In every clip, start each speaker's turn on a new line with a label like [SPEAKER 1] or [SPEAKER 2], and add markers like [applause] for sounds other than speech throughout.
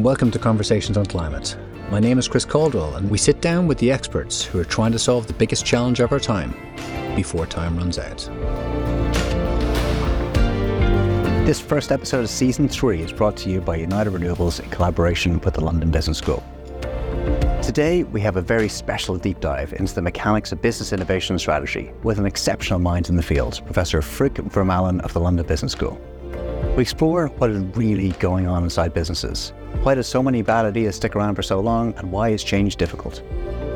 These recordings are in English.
[SPEAKER 1] and welcome to Conversations on Climate. My name is Chris Caldwell, and we sit down with the experts who are trying to solve the biggest challenge of our time before time runs out.
[SPEAKER 2] This first episode of season three is brought to you by United Renewables in collaboration with the London Business School. Today, we have a very special deep dive into the mechanics of business innovation strategy with an exceptional mind in the field, Professor Freek Vermeulen of the London Business School. We explore what is really going on inside businesses. Why do so many bad ideas stick around for so long, and why is change difficult?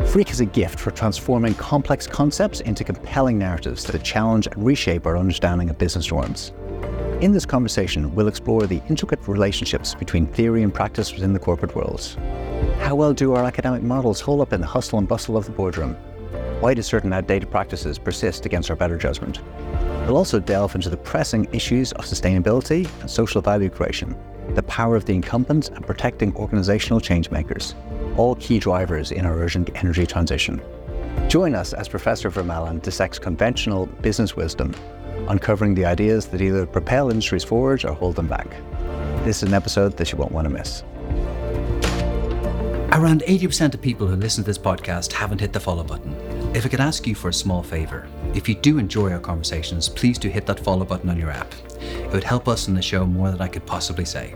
[SPEAKER 2] Freek is a gift for transforming complex concepts into compelling narratives that challenge and reshape our understanding of business norms. In this conversation, we'll explore the intricate relationships between theory and practice within the corporate world. How well do our academic models hold up in the hustle and bustle of the boardroom? Why do certain outdated practices persist against our better judgment? We'll also delve into the pressing issues of sustainability and social value creation, the power of the incumbent and protecting organizational changemakers, all key drivers in our urgent energy transition. Join us as Professor Vermeulen dissects conventional business wisdom, uncovering the ideas that either propel industries forward or hold them back. This is an episode that you won't want to miss.
[SPEAKER 3] Around 80% of people who listen to this podcast haven't hit the follow button. If I could ask you for a small favour, if you do enjoy our conversations, please do hit that follow button on your app. It would help us in the show more than I could possibly say.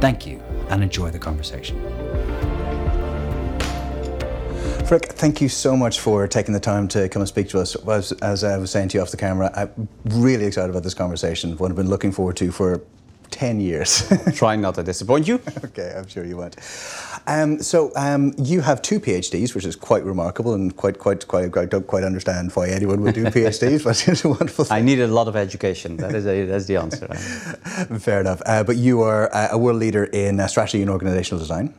[SPEAKER 3] Thank you and enjoy the conversation.
[SPEAKER 1] Freek, thank you so much for taking the time to come and speak to us. As, as I was saying to you off the camera, I'm really excited about this conversation, one I've been looking forward to for 10 years. [laughs]
[SPEAKER 4] Trying not to disappoint you. [laughs]
[SPEAKER 1] okay, I'm sure you won't. Um, so um, you have two PhDs, which is quite remarkable and quite, quite, quite. I don't quite understand why anyone would do [laughs] PhDs, but it's a wonderful thing.
[SPEAKER 4] I needed a lot of education. That is a, that's the answer.
[SPEAKER 1] Fair enough. Uh, but you are a world leader in uh, strategy and organizational design.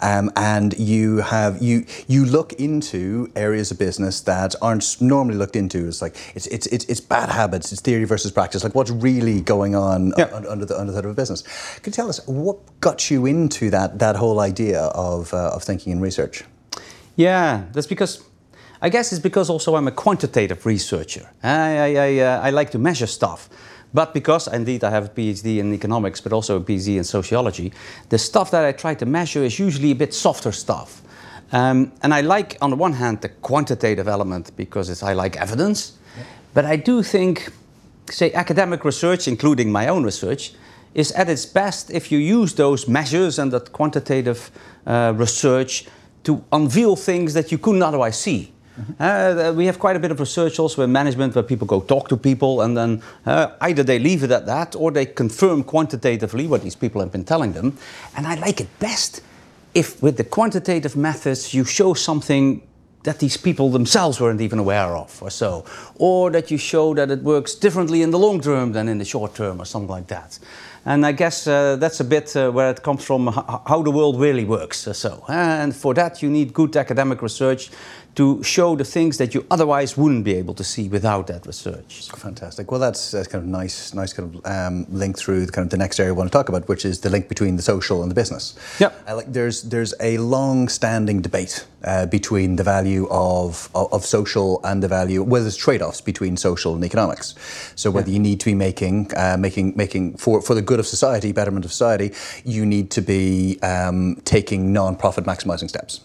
[SPEAKER 1] Um, and you have you you look into areas of business that aren't normally looked into. It's like it's it's it's, it's bad habits. It's theory versus practice. Like what's really going on yeah. under the under the hood of a business. Can you tell us what got you into that that whole idea of uh, of thinking and research?
[SPEAKER 4] Yeah, that's because. I guess it's because also I'm a quantitative researcher. I, I, I, uh, I like to measure stuff. But because indeed I have a PhD in economics, but also a PhD in sociology, the stuff that I try to measure is usually a bit softer stuff. Um, and I like, on the one hand, the quantitative element because I like evidence. Yeah. But I do think, say, academic research, including my own research, is at its best if you use those measures and that quantitative uh, research to unveil things that you couldn't otherwise see. Uh, we have quite a bit of research also in management where people go talk to people and then uh, either they leave it at that or they confirm quantitatively what these people have been telling them. And I like it best if with the quantitative methods you show something that these people themselves weren't even aware of or so. Or that you show that it works differently in the long term than in the short term or something like that. And I guess uh, that's a bit uh, where it comes from how the world really works. Uh, so, and for that, you need good academic research to show the things that you otherwise wouldn't be able to see without that research.
[SPEAKER 1] Fantastic. Well, that's, that's kind of nice, nice kind of um, link through the, kind of the next area I want to talk about, which is the link between the social and the business.
[SPEAKER 4] Yeah.
[SPEAKER 1] Uh, like there's there's a long-standing debate uh, between the value of, of, of social and the value, well, there's trade-offs between social and economics. So whether yeah. you need to be making uh, making making for for the good of society, betterment of society, you need to be um, taking non-profit maximizing steps.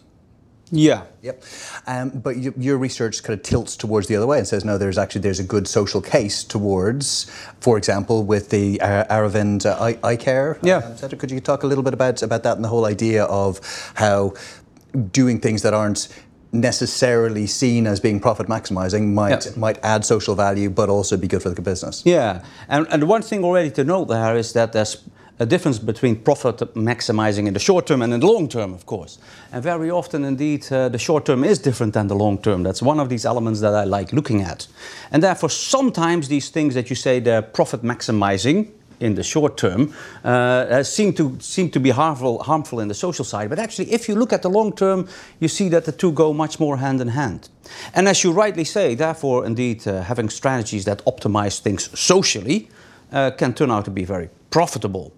[SPEAKER 4] Yeah.
[SPEAKER 1] Yep. Um, but you, your research kind of tilts towards the other way and says no. There's actually there's a good social case towards, for example, with the uh, Aravind uh, eye, eye, care.
[SPEAKER 4] Yeah.
[SPEAKER 1] Uh, Could you talk a little bit about about that and the whole idea of how doing things that aren't necessarily seen as being profit maximizing might might add social value but also be good for the business.
[SPEAKER 4] Yeah, and, and one thing already to note there is that there's a difference between profit maximizing in the short term and in the long term, of course. And very often, indeed, uh, the short term is different than the long term. That's one of these elements that I like looking at. And therefore, sometimes these things that you say they're profit maximizing in the short term uh, uh, seem to seem to be harmful harmful in the social side. But actually, if you look at the long term, you see that the two go much more hand in hand. And as you rightly say, therefore, indeed, uh, having strategies that optimize things socially uh, can turn out to be very profitable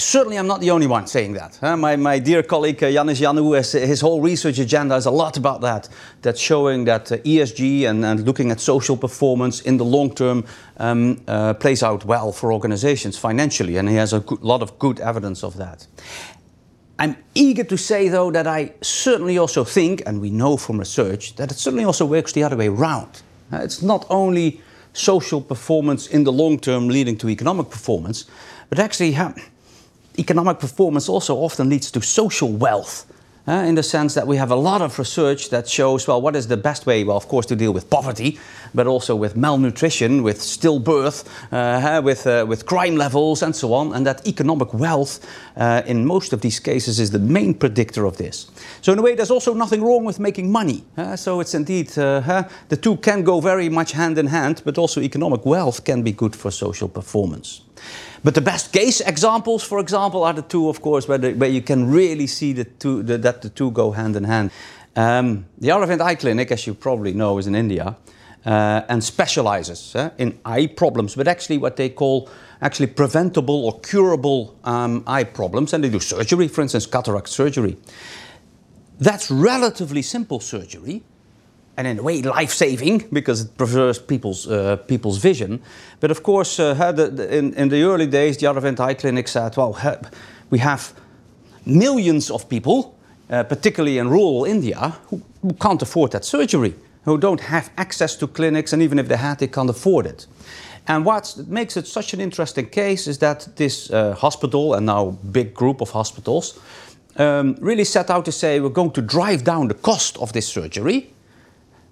[SPEAKER 4] certainly I'm not the only one saying that. Uh, my, my dear colleague uh, Janu, has, his whole research agenda is a lot about that. That's showing that uh, ESG and, and, looking at social performance in the long term um, uh, plays out well for organizations financially, and he has a good, lot of good evidence of that. I'm eager to say, though, that I certainly also think, and we know from research, that it certainly also works the other way around. Uh, it's not only social performance in the long term leading to economic performance, but actually, economic performance also often leads to social wealth uh, in the sense that we have a lot of research that shows, well, what is the best way? Well, of course, to deal with poverty, but also with malnutrition, with stillbirth, uh, with, uh, with crime levels, and so on. And that economic wealth, uh, in most of these cases, is the main predictor of this. So, in a way, there's also nothing wrong with making money. So, it's indeed, uh, the two can go very much hand in hand, but also economic wealth can be good for social performance. But the best case examples, for example, are the two, of course, where, the, where you can really see the two, the, that the two go hand in hand. Um, the Aravind Eye Clinic, as you probably know, is in India uh, and specializes uh, in eye problems, but actually what they call actually preventable or curable um, eye problems. And they do surgery, for instance, cataract surgery. That's relatively simple surgery, and in a way life-saving because it preserves people's, uh, people's vision. But of course, uh, the, the, in, in the early days, the Aravind Eye Clinic said, well, we have millions of people, uh, particularly in rural India, who, who can't afford that surgery, who don't have access to clinics, and even if they had, they can't afford it. And what makes it such an interesting case is that this uh, hospital, and now big group of hospitals, um, really set out to say we're going to drive down the cost of this surgery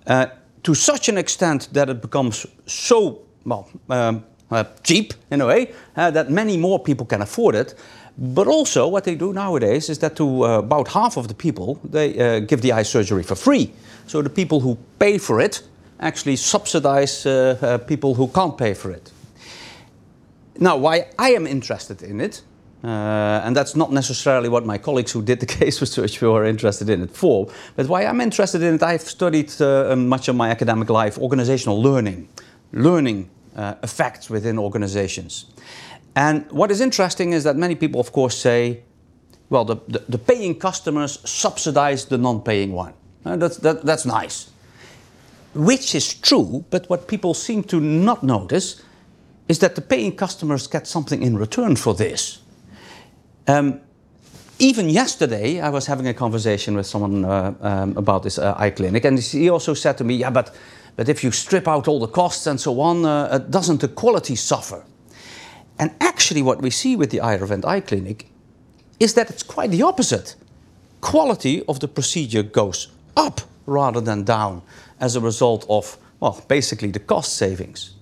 [SPEAKER 4] uh, to such an extent that it becomes so well um, uh, cheap in a way uh, that many more people can afford it. But also, what they do nowadays is that to about half of the people they give the eye surgery for free. So the people who pay for it actually subsidize people who can't pay for it. Now, why I am interested in it uh, and that's not necessarily what my colleagues who did the [laughs] case research were interested in it for. But why I'm interested in it, I've studied uh, um, much of my academic life organizational learning, learning uh, effects within organizations. And what is interesting is that many people, of course, say, well, the, the, the paying customers subsidize the non paying one. Uh, that's, that, that's nice. Which is true, but what people seem to not notice is that the paying customers get something in return for this. Um, even yesterday, I was having a conversation with someone uh, um, about this uh, eye clinic, and he also said to me, "Yeah, but but if you strip out all the costs and so on, uh, doesn't the quality suffer?" And actually, what we see with the Aravind Eye Clinic is that it's quite the opposite. Quality of the procedure goes up rather than down as a result of, well, basically the cost savings.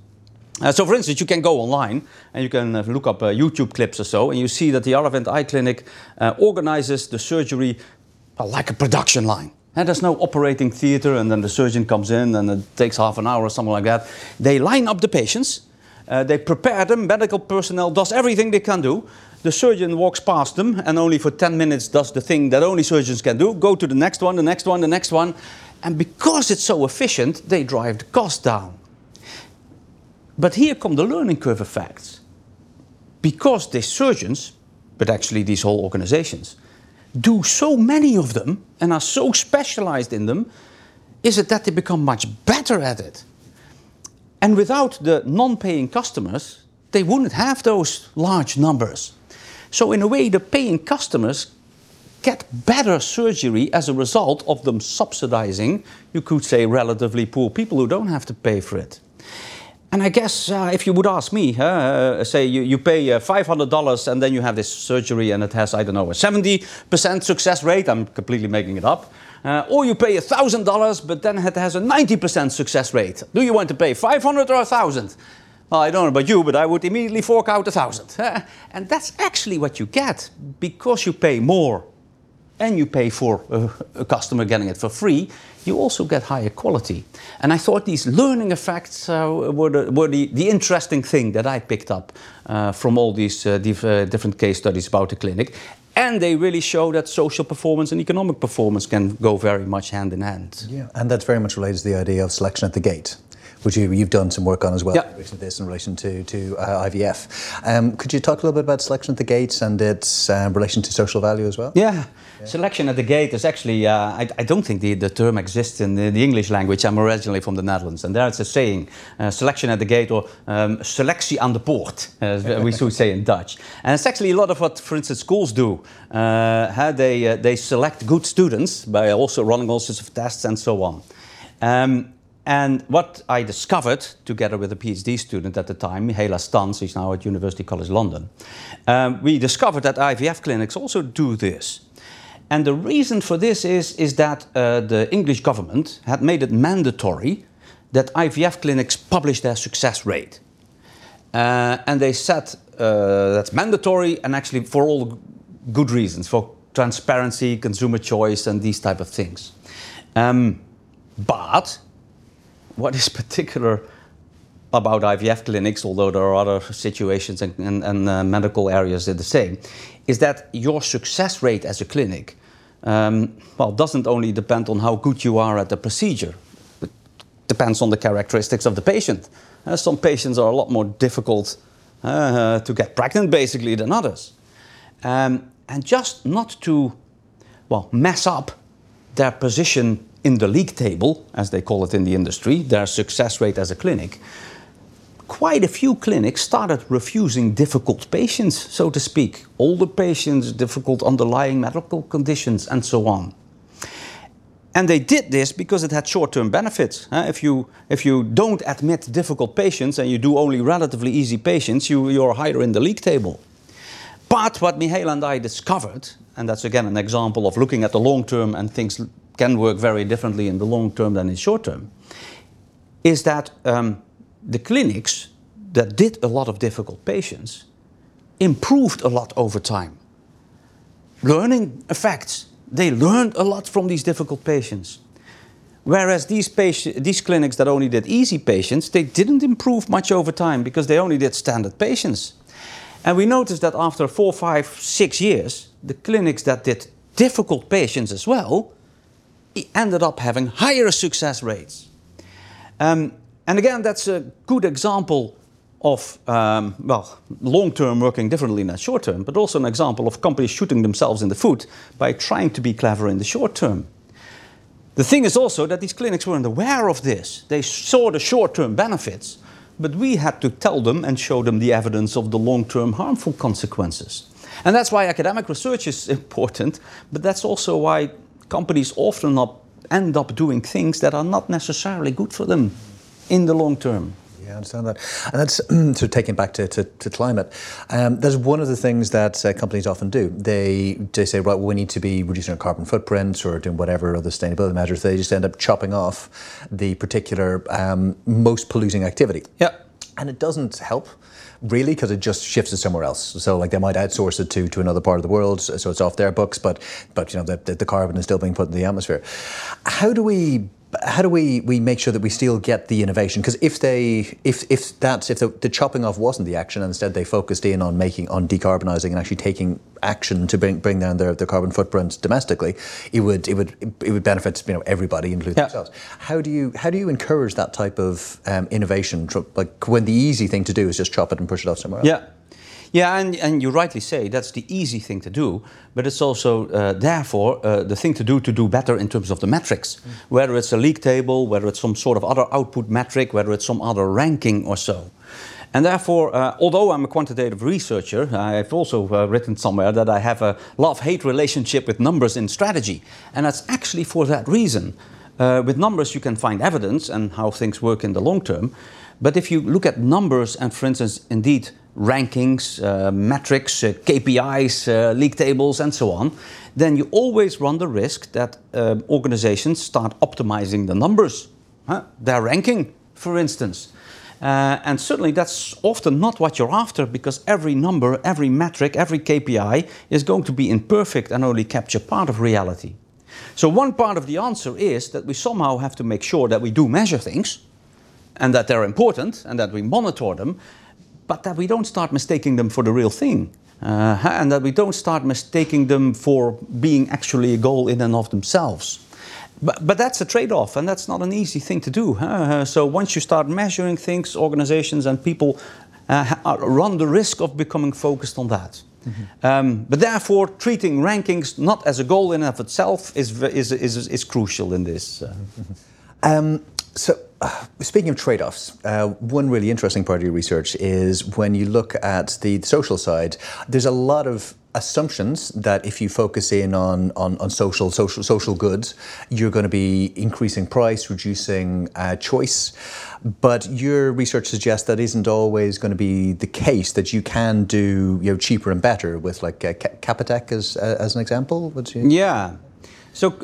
[SPEAKER 4] Uh, so, for instance, you can go online and you can uh, look up uh, YouTube clips or so, and you see that the Aravind Eye Clinic uh, organizes the surgery like a production line. And there's no operating theater, and then the surgeon comes in, and it takes half an hour or something like that. They line up the patients, uh, they prepare them, medical personnel does everything they can do. The surgeon walks past them and only for 10 minutes does the thing that only surgeons can do go to the next one, the next one, the next one. And because it's so efficient, they drive the cost down. But here come the learning curve effects. Because these surgeons, but actually these whole organizations, do so many of them and are so specialized in them, is it that they become much better at it? And without the non paying customers, they wouldn't have those large numbers. So, in a way, the paying customers get better surgery as a result of them subsidizing, you could say, relatively poor people who don't have to pay for it. And I guess uh, if you would ask me, uh, say you, you pay uh, $500 and then you have this surgery and it has, I don't know, a 70% success rate, I'm completely making it up. Uh, or you pay $1,000 but then it has a 90% success rate. Do you want to pay 500 or 1,000? Well, I don't know about you, but I would immediately fork out a 1,000. and that's actually what you get because you pay more and you pay for a, a, customer getting it for free, you also get higher quality. And I thought these learning effects uh, were, the, were the, the, interesting thing that I picked up uh, from all these uh, uh, different case studies about the clinic. And they really show that social performance and economic performance can go very much hand in hand.
[SPEAKER 1] Yeah, and that's very much related to the idea of selection at the gate which you, have done some work on as well
[SPEAKER 4] yeah.
[SPEAKER 1] in relation to this in relation to, to uh, IVF. Um, could you talk a little bit about selection at the gates and its um, relation to social value as well?
[SPEAKER 4] Yeah. yeah. Selection at the gate is actually, uh, I, I, don't think the, the term exists in the, the, English language. I'm originally from the Netherlands, and there it's a saying uh, selection at the gate or um, selectie aan de poort, as we should say in Dutch. And it's actually a lot of what, for instance, schools do. Uh, how they, uh, they select good students by also running all sorts of tests and so on. Um, and what I discovered, together with a PhD student at the time, Mihaela Stans, he's now at University College London, um, we discovered that IVF clinics also do this. And the reason for this is, is that uh, the English government had made it mandatory that IVF clinics publish their success rate. Uh, and they said uh, that's mandatory and actually for all good reasons, for transparency, consumer choice, and these type of things. Um, but what is particular about IVF clinics, although there are other situations and, and, and uh, medical areas that are the same, is that your success rate as a clinic, um, well, doesn't only depend on how good you are at the procedure, it depends on the characteristics of the patient. Uh, some patients are a lot more difficult uh, to get pregnant, basically, than others. Um, and just not to, well, mess up their position in the league table, as they call it in the industry, their success rate as a clinic, quite a few clinics started refusing difficult patients, so to speak, older patients, difficult underlying medical conditions, and so on. And they did this because it had short-term benefits. Uh, if, you, if you don't admit difficult patients and you do only relatively easy patients, you, you're higher in the league table. But what Mihaela and I discovered, and that's again an example of looking at the long term and things can work very differently in the long term than in the short term, is that um, the clinics that did a lot of difficult patients improved a lot over time. Learning effects, they learned a lot from these difficult patients. Whereas these, patient, these clinics that only did easy patients, they didn't improve much over time because they only did standard patients. And we noticed that after four, five, six years, the clinics that did difficult patients as well, ended up having higher success rates. Um, and again, that's a good example of, um, well, long term working differently than short term, but also an example of companies shooting themselves in the foot by trying to be clever in the short term. The thing is also that these clinics weren't aware of this. They saw the short term benefits, but we had to tell them and show them the evidence of the long term harmful consequences. And that's why academic research is [laughs] important, but that's also why companies often up, end up doing things that are not necessarily good for them in the long term.
[SPEAKER 1] Yeah, I understand that. And that's [clears throat] to take it back to, to, to climate. Um, that's one of the things that uh, companies often do. They, they say, right, well, we need to be reducing our carbon footprint or doing whatever other sustainability measures. They just end up chopping off the particular um, most polluting activity.
[SPEAKER 4] Yeah.
[SPEAKER 1] And it doesn't help really because it just shifts it somewhere else. So like they might outsource it to, to another part of the world, so it's off their books, but but you know the, the carbon is still being put in the atmosphere. How do we how do we, we make sure that we still get the innovation? Because if they if if that's if the, the, chopping off wasn't the action, and instead they focused in on making on decarbonising and actually taking action to bring bring down their, their carbon footprint domestically, it would it would it would benefit you know everybody, including yeah. themselves. How do you how do you encourage that type of um, innovation? Like when the easy thing to do is just chop it and push it off somewhere else.
[SPEAKER 4] Yeah. Yeah, and, and you rightly say that's the easy thing to do, but it's also, uh, therefore, uh, the thing to do to do better in terms of the metrics. Mm. Whether it's a league table, whether it's some sort of other output metric, whether it's some other ranking or so. And therefore, uh, although I'm a quantitative researcher, I've also uh, written somewhere that I have a love hate relationship with numbers in strategy. And that's actually for that reason. Uh, with numbers, you can find evidence and how things work in the long term. But if you look at numbers and, for instance, indeed, rankings, uh, metrics, uh, KPIs, uh, league tables, and so on, then you always run the risk that organizations start optimizing the numbers, huh? their ranking, for instance. Uh, and certainly that's often not what you're after because every number, every metric, every KPI is going to be imperfect and only capture part of reality. So, one part of the answer is that we somehow have to make sure that we do measure things and that they're important and that we monitor them, but that we don't start mistaking them for the real thing. Uh, and that we don't start mistaking them for being actually a goal in and of themselves. But, but that's a trade off, and that's not an easy thing to do. Huh? Uh, so once you start measuring things, organizations and people uh, run the risk of becoming focused on that. Mm-hmm. Um, but therefore, treating rankings not as a goal in and of itself is, is, is, is crucial in this. Uh. [laughs]
[SPEAKER 1] Um, so, speaking of trade offs, uh, one really interesting part of your research is when you look at the social side, there's a lot of assumptions that if you focus in on, on, on social, social, social goods, you're going to be increasing price, reducing uh, choice. But your research suggests that isn't always going to be the case, that you can do you know, cheaper and better with like uh, Capitec as, uh, as an example? Would you?
[SPEAKER 4] Yeah, so,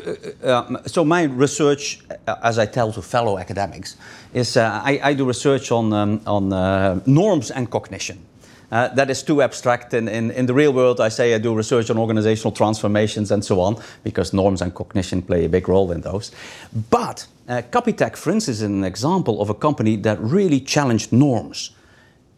[SPEAKER 4] uh, um, so my research, uh, as I tell to fellow academics, is uh, I, I, do research on, um, on uh, norms and cognition. Uh, that is too abstract. In, in, in, the real world, I say I do research on organizational transformations and so on, because norms and cognition play a big role in those. But uh, Capitec, for instance, is an example of a company that really challenged norms.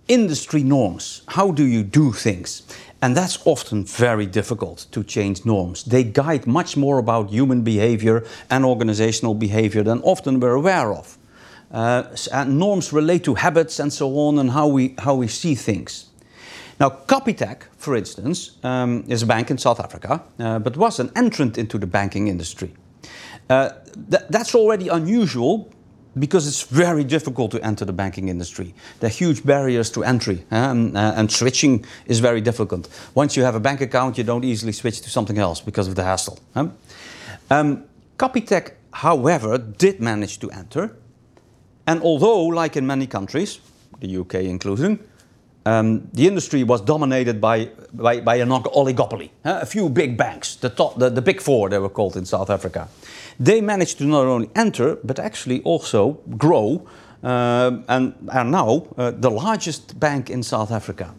[SPEAKER 4] Industry norms. How do you do things? And that's often very difficult to change norms. They guide much more about human behavior and organizational behavior than often we're aware of. Uh, and norms relate to habits and so on and how we, how we see things. Now, Capitec, for instance, um, is a bank in South Africa, uh, but was an entrant into the banking industry. Uh, th that's already unusual because it's very difficult to enter the banking industry. There are huge barriers to entry, and, uh, and, switching is very difficult. Once you have a bank account, you don't easily switch to something else because of the hassle. Huh? Um, Capitec, however, did manage to enter, and although, like in many countries, the UK including, um, the industry was dominated by, by, by an oligopoly, huh? a few big banks, the, top, the, the big four they were called in South Africa. They managed to not only enter, but actually also grow uh, and are now uh, the largest bank in South Africa.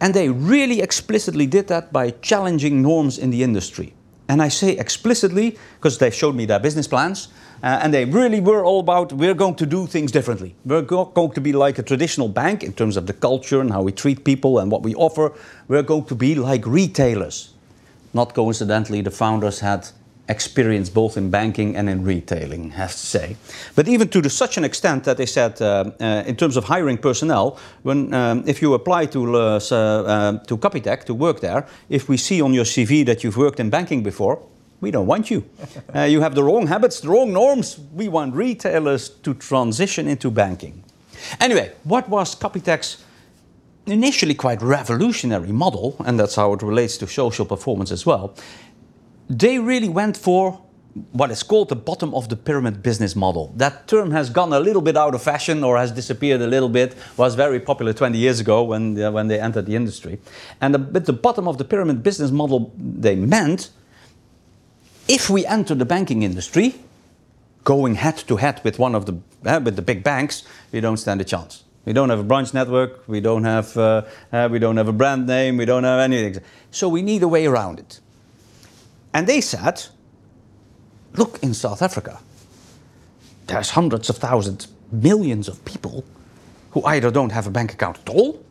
[SPEAKER 4] And they really explicitly did that by challenging norms in the industry. And I say explicitly because they showed me their business plans. Uh, and they really were all about we're going to do things differently. We're go going to be like a traditional bank in terms of the culture and how we treat people and what we offer. We're going to be like retailers. Not coincidentally, the founders had experience both in banking and in retailing, has to say. But even to the, such an extent that they said, uh, uh, in terms of hiring personnel, when um, if you apply to uh, uh, to Capitec to work there, if we see on your CV that you've worked in banking before, we don't want you. [laughs] Uh, you have the wrong habits, the wrong norms. We want retailers to transition into banking. Anyway, what was Capitec's initially quite revolutionary model, and that's how it relates to social performance as well, they really went for what is called the bottom of the pyramid business model. That term has gone a little bit out of fashion or has disappeared a little bit, was very popular 20 years ago when, uh, when they entered the industry. And the, the bottom of the pyramid business model, they meant if we enter the banking industry, going head to head with one of the, uh, with the big banks, we don't stand a chance. We don't have a branch network, we don't have, uh, uh we don't have a brand name, we don't have anything. So we need a way around it. And they said, look, in South Africa, there's hundreds of thousands, millions of people who either don't have a bank account at all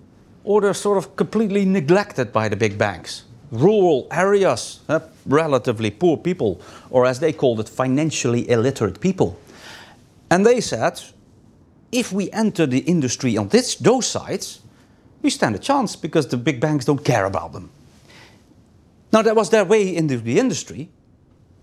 [SPEAKER 4] or they're sort of completely neglected by the big banks. Rural areas, uh, relatively poor people, or as they called it, financially illiterate people. And they said, if we enter the industry on this, those sides, we stand a chance because the big banks don't care about them. Now, that was their way into the industry,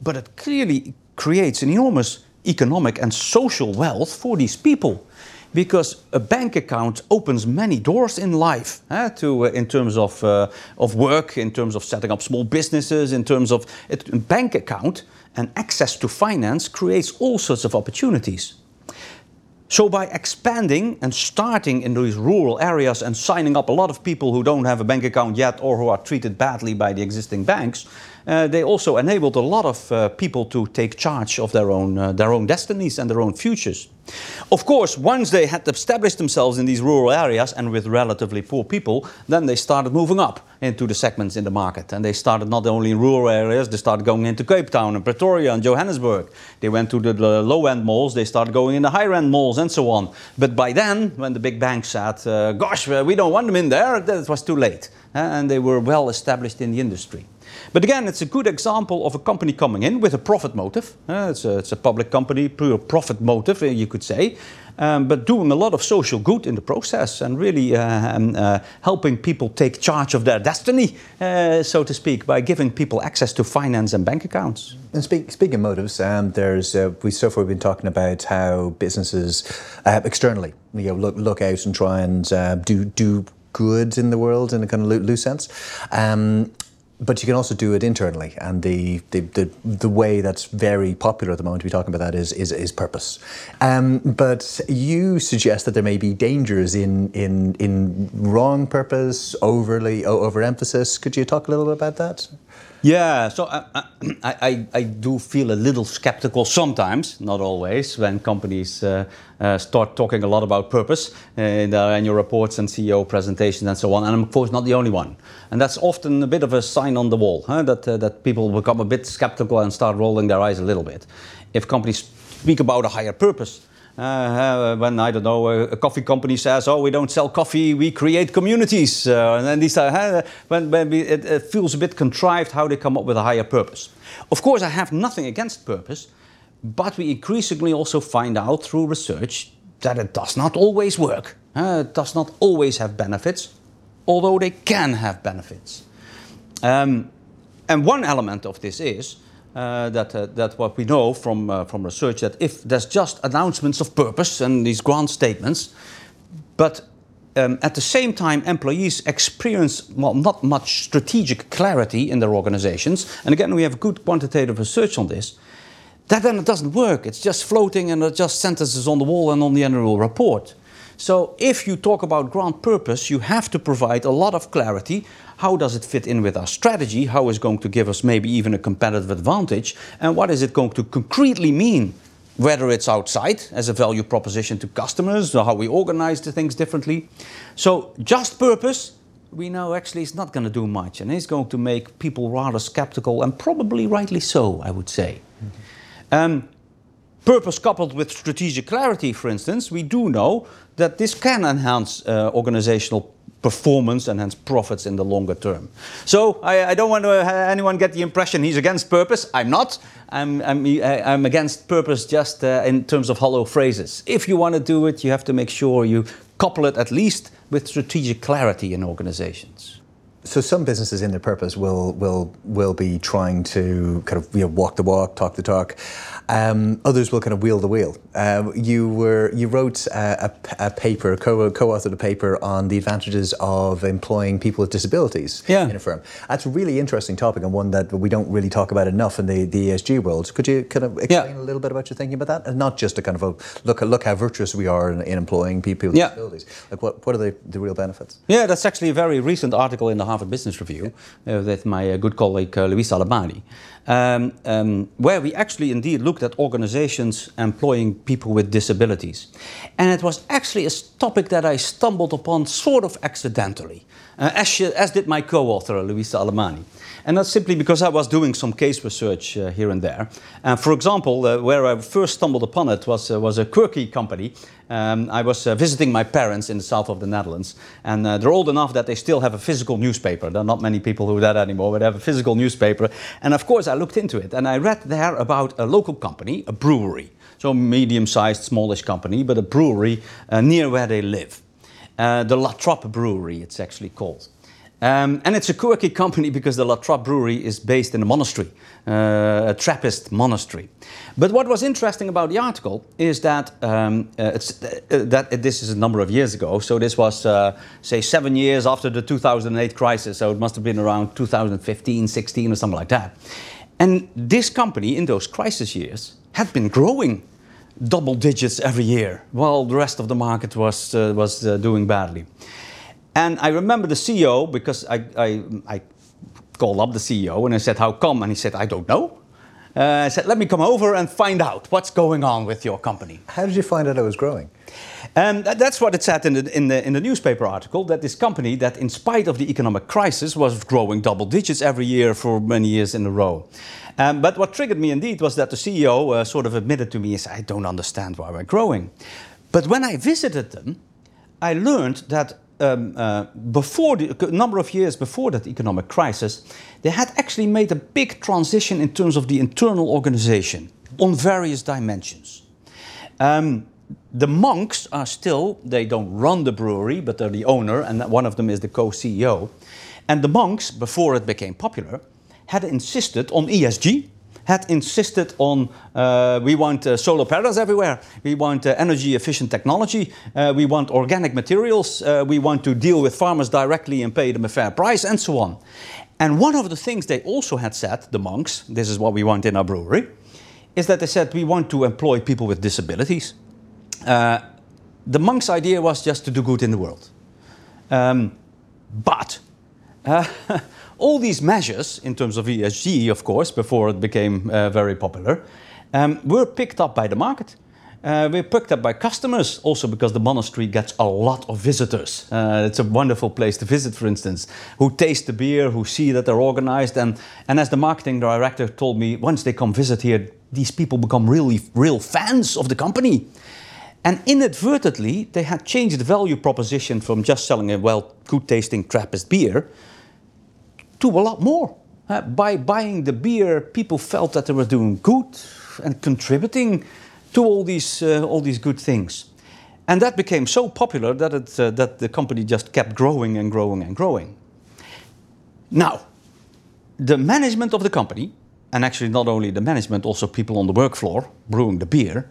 [SPEAKER 4] but it clearly creates an enormous economic and social wealth for these people because a bank account opens many doors in life eh, to, uh, in terms of, uh, of work, in terms of setting up small businesses, in terms of a bank account and access to finance creates all sorts of opportunities. So by expanding and starting in these rural areas and signing up a lot of people who don't have a bank account yet or who are treated badly by the existing banks, they also enabled a lot of uh, people to take charge of their own, uh, their own destinies and their own futures. Of course, once they had established themselves in these rural areas and with relatively poor people, then they started moving up into the segments in the market. And they started not only in rural areas, they started going into Cape Town and Pretoria and Johannesburg. They went to the, the low-end malls, they started going in the higher-end malls and so on. But by then, when the big banks said, uh, gosh, we don't want them in there, it was too late. Uh, and they were well established in the industry. But again, it's a good example of a company coming in with a profit motive. Uh, it's, a, it's, a, public company, pure profit motive, uh, you could say, um, but doing a lot of social good in the process and really uh, um, uh, helping people take charge of their destiny, uh, so to speak, by giving people access to finance and bank accounts.
[SPEAKER 1] And speak, speaking of motives, um, there's uh, we so far we've been talking about how businesses externally you know, look, look out and try and do do good in the world in a kind of loose sense. Um, but you can also do it internally, and the, the, the, the, way that's very popular at the moment to be talking about that is, is, is purpose. Um, but you suggest that there may be dangers in, in, in wrong purpose, overly overemphasis. Could you talk a little bit about that?
[SPEAKER 4] Yeah, so [clears throat] I, I, I, do feel a little skeptical sometimes, not always, when companies uh, uh, start talking a lot about purpose in their annual reports and CEO presentations and so on. And I'm, of course, not the only one. And that's often a bit of a sign on the wall huh? that, uh, that people become a bit skeptical and start rolling their eyes a little bit. If companies speak about a higher purpose, uh, uh, when I don't know a, coffee company says, "Oh, we don't sell coffee, we create communities," uh, and then these uh, when, when we, it, it, feels a bit contrived how they come up with a higher purpose. Of course, I have nothing against purpose, but we increasingly also find out through research that it does not always work. Uh, it does not always have benefits, although they can have benefits. Um, and one element of this is uh, that, uh, that what we know from, uh, from research that if there's just announcements of purpose and these grand statements, but um, at the same time employees experience well, not much strategic clarity in their organizations, and again we have good quantitative research on this, that then it doesn't work. It's just floating and just sentences on the wall and on the annual report. So if you talk about grand purpose, you have to provide a lot of clarity how does it fit in with our strategy? How is it going to give us maybe even a competitive advantage? And what is it going to concretely mean? Whether it's outside as a value proposition to customers, or how we organize the things differently. So, just purpose, we know actually is not going to do much and it's going to make people rather skeptical and probably rightly so, I would say. Mm-hmm. Um, purpose coupled with strategic clarity, for instance, we do know that this can enhance uh, organizational performance and hence profits in the longer term. So I, I don't want to anyone get the impression he's against purpose. I'm not. I'm, I'm, I'm against purpose just uh, in terms of hollow phrases. If you want to do it, you have to make sure you couple it at least with strategic clarity in organizations.
[SPEAKER 1] So some businesses in their purpose will will will be trying to kind of you know, walk the walk, talk the talk. Um, others will kind of wheel the wheel. Uh, you were you wrote a, a, a paper, co- co-authored a paper on the advantages of employing people with disabilities
[SPEAKER 4] yeah.
[SPEAKER 1] in a firm. That's a really interesting topic and one that we don't really talk about enough in the, the ESG world. Could you kind of explain yeah. a little bit about your thinking about that, and not just a kind of a look look how virtuous we are in, in employing people with yeah. disabilities. Like what what are the, the real benefits?
[SPEAKER 4] Yeah, that's actually a very recent article in the Harvard Business Review uh, with my uh, good colleague uh, Luisa Alemany um, um, where we actually indeed looked at organizations employing people with disabilities. And it was actually a topic that I stumbled upon sort of accidentally, uh, as, as, did my co author, Luisa Alemany. And that's simply because I was doing some case research uh, here and there. Uh, for example, uh, where I first stumbled upon it was, uh, was a quirky company. Um, I was uh, visiting my parents in the south of the Netherlands, and uh, they're old enough that they still have a physical newspaper. There are not many people who do that anymore, but they have a physical newspaper. And of course, I looked into it, and I read there about a local company, a brewery. So, medium sized, smallish company, but a brewery near where they live. The La Trappe Brewery, it's actually called. Um, and it's a quirky company because the La Trappe Brewery is based in a monastery, uh, a Trappist monastery. But what was interesting about the article is that um, uh, uh, that this is a number of years ago. So this was, uh, say, seven years after the 2008 crisis. So it must have been around 2015, 16, or something like that. And this company, in those crisis years, had been growing double digits every year, while the rest of the market was uh, was uh, doing badly. And I remember the CEO because I, I, I called up the CEO and I said, How come? And he said, I don't know. Uh, I said, Let me come over and find out what's going on with your company.
[SPEAKER 1] How did you find out it was growing?
[SPEAKER 4] Um, that, that's what it said in the, in, the, in the newspaper article that this company, that in spite of the economic crisis, was growing double digits every year for many years in a row. Um, but what triggered me indeed was that the CEO uh, sort of admitted to me, said, I don't understand why we're growing. But when I visited them, I learned that um, uh, before the, number of years before that economic crisis, they had actually made a big transition in terms of the internal organization on various dimensions. Um, the monks are still, they don't run the brewery, but they're the owner, and one of them is the co CEO. And the monks, before it became popular, had insisted on ESG, had insisted on uh, we want uh, solar panels everywhere, we want uh, energy efficient technology, uh, we want organic materials, uh, we want to deal with farmers directly and pay them a fair price, and so on. And one of the things they also had said, the monks, this is what we want in our brewery, is that they said we want to employ people with disabilities. Uh, the monks' idea was just to do good in the world. Um, but [laughs] all these measures, in terms of ESG, of course, before it became uh, very popular, um, were picked up by the market. Uh, we're picked up by customers also because the monastery gets a lot of visitors. Uh, it's a wonderful place to visit, for instance, who taste the beer, who see that they're organized. And, and as the marketing director told me, once they come visit here, these people become really real fans of the company. And inadvertently, they had changed the value proposition from just selling a well, good tasting Trappist beer to a lot more. Uh, by buying the beer, people felt that they were doing good and contributing to all these, uh, all these good things. And that became so popular that, it, uh, that the company just kept growing and growing and growing. Now, the management of the company, and actually not only the management, also people on the work floor brewing the beer,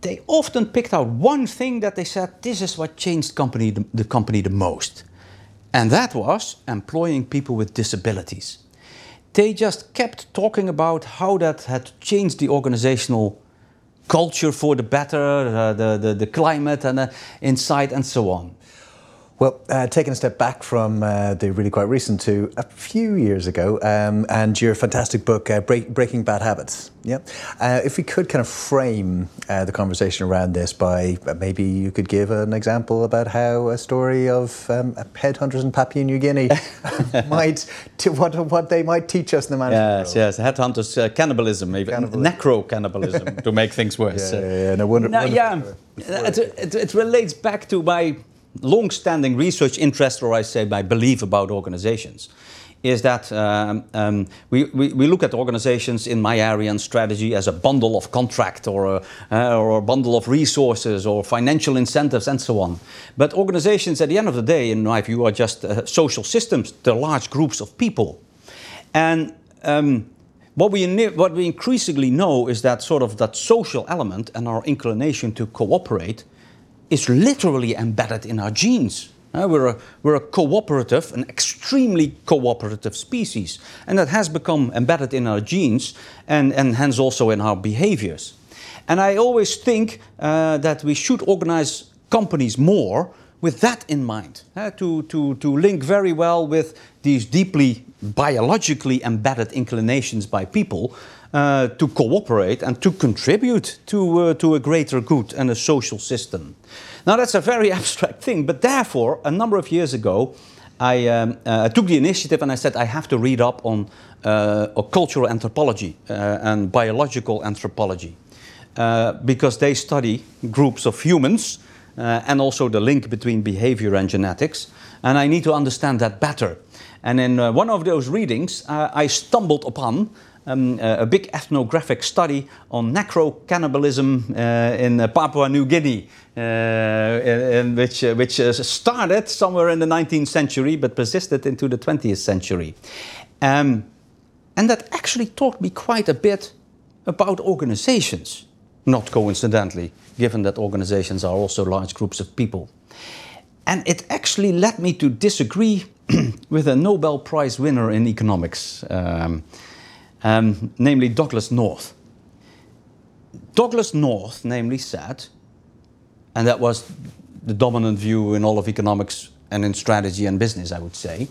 [SPEAKER 4] they often picked out one thing that they said this is what changed company, the, the company the most. And that was employing people with disabilities. They just kept talking about how that had changed the organizational culture for the better, uh, the, the, the, climate and uh, inside, and so on.
[SPEAKER 1] Well, uh, taking a step back from uh, the really quite recent to a few years ago, um, and your fantastic book, uh, Break, Breaking Bad Habits. Yeah, uh, if we could kind of frame uh, the conversation around this by uh, maybe you could give an example about how a story of um, headhunters in Papua New Guinea [laughs] might, to what what they might teach us in the management.
[SPEAKER 4] Yes, yes, headhunters cannibalism, maybe cannibalism. necro cannibalism [laughs] to make things worse.
[SPEAKER 1] Yeah, yeah, yeah. No wonder. No,
[SPEAKER 4] yeah, it, it, it relates back to my long-standing research interest, or I say my belief about organizations, is that um, um, we, we, we, look at organizations in my area and strategy as a bundle of contract or a, uh, or a bundle of resources or financial incentives and so on. But organizations, at the end of the day, in my view, are just uh, social systems. They're large groups of people. And um, what we, what we increasingly know is that sort of that social element and our inclination to cooperate is literally embedded in our genes. Uh, we're, a, we're a cooperative, an extremely cooperative species, and that has become embedded in our genes and, and hence also in our behaviors. And I always think uh, that we should organize companies more with that in mind, uh, to, to, to link very well with these deeply biologically embedded inclinations by people uh, to cooperate and to contribute to, uh, to a greater good and a social system. Now, that's a very [laughs] abstract thing, but therefore, a number of years ago, I um, uh, took the initiative and I said I have to read up on uh, cultural anthropology uh, and biological anthropology because they study groups of humans and also the link between behavior and genetics. And I need to understand that better. And in one of those readings, I stumbled upon um, a big ethnographic study on necro-cannibalism uh, in uh, Papua New Guinea, uh, in, which, uh, which uh, started somewhere in the 19th century but persisted into the 20th century. Um, and that actually taught me quite a bit about organizations, not coincidentally, given that organizations are also large groups of people. And it actually led me to disagree [clears throat] with a Nobel Prize winner in economics. Um, um, namely Douglass North. Douglass North, namely, said, and that was the dominant view in all of economics and in strategy and business, I would say,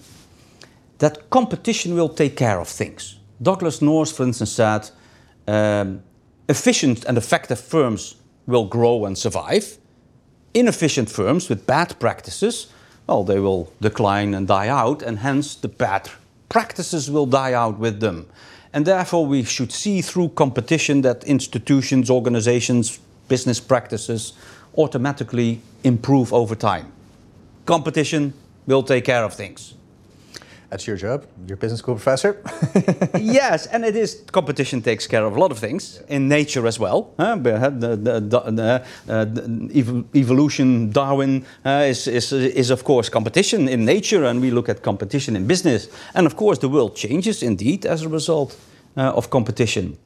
[SPEAKER 4] that competition will take care of things. Douglass North, for instance, said um, efficient and effective firms will grow and survive. Inefficient firms with bad practices, well, they will decline and die out, and hence the bad practices will die out with them. And therefore, we should see through competition that institutions, organizations, business practices automatically improve over time. competition will take care of things.
[SPEAKER 1] That's your job. You're a business school professor. [laughs]
[SPEAKER 4] yes, and it is competition takes care of a lot of things in nature as well. Uh, the, the, the, uh, evolution, Darwin uh, is, is, is of course competition in nature, and we look at competition in business. And of course, the world changes indeed as a result uh, of competition.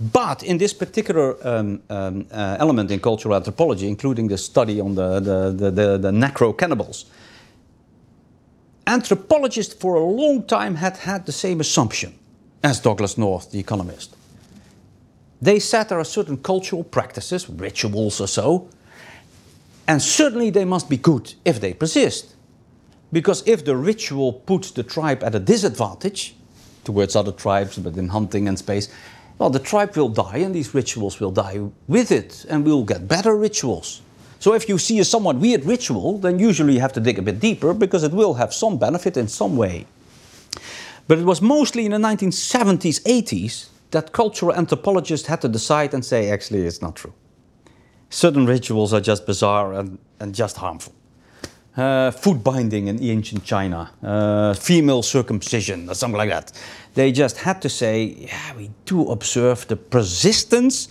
[SPEAKER 4] But in this particular um, um, uh, element in cultural anthropology, including the study on the, the, the, the, the necro cannibals, anthropologists for a long time had had the same assumption as Douglass North, the economist. They said there are certain cultural practices, rituals or so, and certainly they must be good if they persist. Because if the ritual puts the tribe at a disadvantage towards other tribes, but in hunting and space, well, the tribe will die and these rituals will die with it, and we'll get better rituals. So if you see a somewhat weird ritual, then usually you have to dig a bit deeper because it will have some benefit in some way. But it was mostly in the 1970s, 80s that cultural anthropologists had to decide and say, actually, it's not true. Certain rituals are just bizarre and, and just harmful. Uh, foot binding in ancient China, uh, female circumcision, or something like that. They just had to say, yeah, we do observe the persistence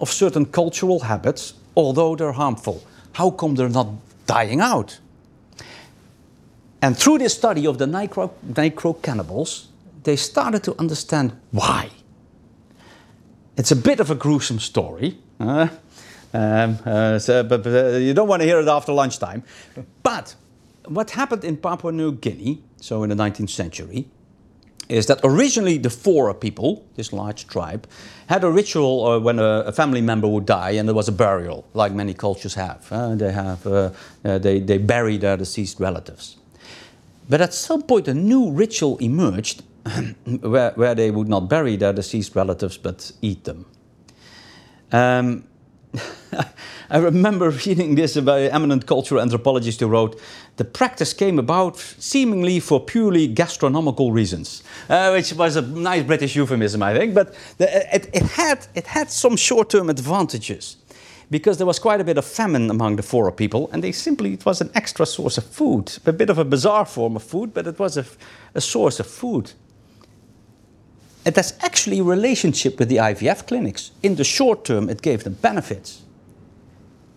[SPEAKER 4] of certain cultural habits although they're harmful. How come they're not dying out? And through this study of the necro cannibals, they started to understand why. It's a bit of a gruesome story, uh, um, uh, so, but, but uh, you don't want to hear it after lunchtime. But what happened in Papua New Guinea, so in the 19th century, is that originally the Fore people, this large tribe, had a ritual uh, when a, a, family member would die and there was a burial, like many cultures have. Uh, they, have uh, uh they, they bury their deceased relatives. But at some point, a new ritual emerged [clears throat] where, where they would not bury their deceased relatives but eat them. Um, [laughs] I remember reading this by an eminent cultural anthropologist who wrote, the practice came about seemingly for purely gastronomical reasons, uh, which was a nice British euphemism, I think, but the, it, it, had, it had some short-term advantages because there was quite a bit of famine among the Fore people, and they simply, it was an extra source of food, a bit of a bizarre form of food, but it was a, a source of food. And that's actually a relationship with the IVF clinics. In the short term, it gave them benefits.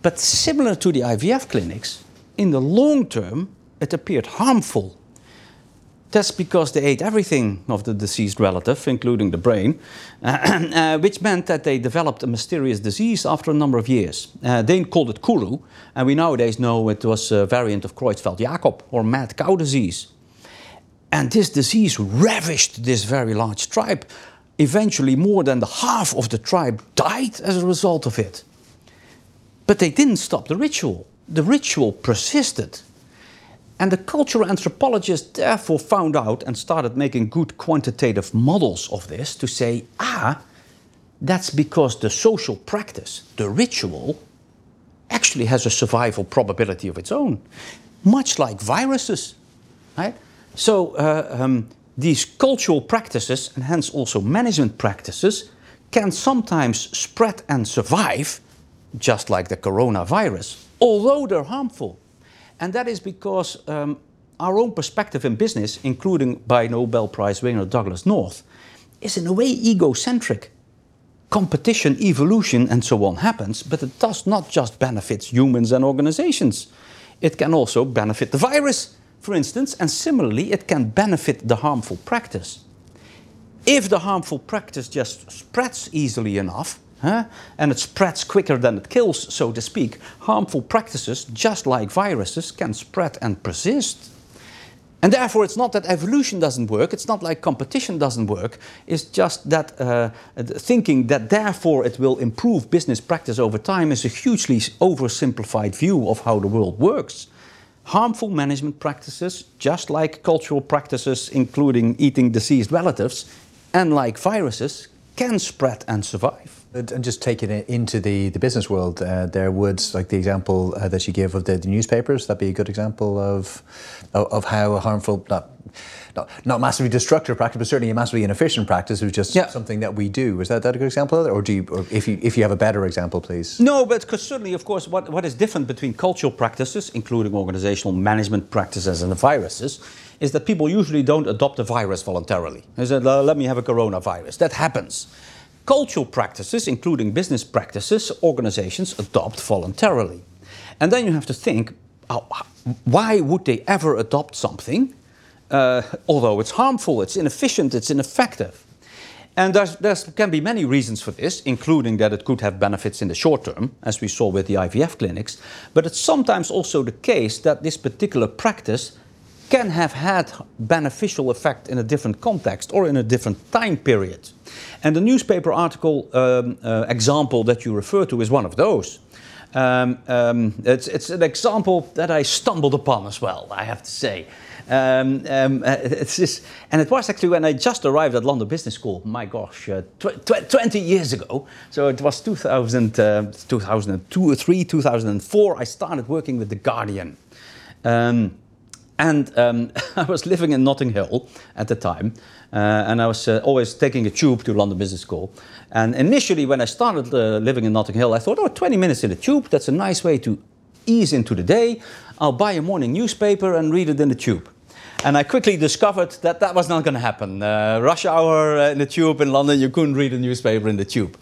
[SPEAKER 4] But similar to the IVF clinics, in the long term, it appeared harmful. That's because they ate everything of the deceased relative, including the brain, [clears throat] uh, which meant that they developed a mysterious disease after a number of years. Uh, they called it Kuru, and we nowadays know it was a variant of Creutzfeldt-Jakob or mad cow disease. And this disease ravished this very large tribe. Eventually, more than the half of the tribe died as a result of it. But they didn't stop the ritual. The ritual persisted. And the cultural anthropologists therefore found out and started making good quantitative models of this to say, ah, that's because the social practice, the ritual, actually has a survival probability of its own, much like viruses, right? So uh, um, these cultural practices, and hence also management practices, can sometimes spread and survive, just like the coronavirus, although they're harmful. And that is because um, our own perspective in business, including by Nobel Prize winner Douglass North, is in a way egocentric. Competition, evolution, and so on happens, but it does not just benefit humans and organizations. It can also benefit the virus for instance, and similarly, it can benefit the harmful practice. If the harmful practice just spreads easily enough, huh, and it spreads quicker than it kills, so to speak, harmful practices, just like viruses, can spread and persist. And therefore, it's not that evolution doesn't work, it's not like competition doesn't work, it's just that uh, thinking that therefore it will improve business practice over time is a hugely oversimplified view of how the world works harmful management practices, just like cultural practices, including eating deceased relatives, and like viruses, can spread and survive.
[SPEAKER 2] And just taking it into the, the business world, uh, there would, like the example uh, that you gave of the, the, newspapers, that'd be a good example of, of, of how a harmful, not, not, not massively destructive practice, but certainly a massively inefficient practice is just yeah. something that we do. Is that, that a good example of it? Or do you, or if, you, if you have a better example, please?
[SPEAKER 4] No, but because certainly, of course, what, what is different between cultural practices, including organizational management practices and the viruses, is that people usually don't adopt a virus voluntarily. They said, let me have a coronavirus. That happens. Cultural practices, including business practices, organizations adopt voluntarily. And then you have to think oh, why would they ever adopt something, uh, although it's harmful, it's inefficient, it's ineffective? And there can be many reasons for this, including that it could have benefits in the short term, as we saw with the IVF clinics. But it's sometimes also the case that this particular practice can have had beneficial effect in a different context or in a different time period. And the newspaper article um, uh, example that you refer to is one of those. Um, um, it's, it's, an example that I stumbled upon as well, I have to say. Um, um, [laughs] just, and it was actually when I just arrived at London Business School, my gosh, uh, tw tw 20 years ago. So it was 2000, uh, 2002 or 3, 2004, I started working with The Guardian. Um, and [laughs] I was living in Notting Hill at the time, and I was uh, always taking a tube to London Business School. And initially, when I started uh, living in Notting Hill, I thought, oh, 20 minutes in the tube, that's a nice way to ease into the day. I'll buy a morning newspaper and read it in the tube. And I quickly discovered that that was not going to happen. Uh, rush hour uh, in the tube in London, you couldn't read a newspaper in the tube.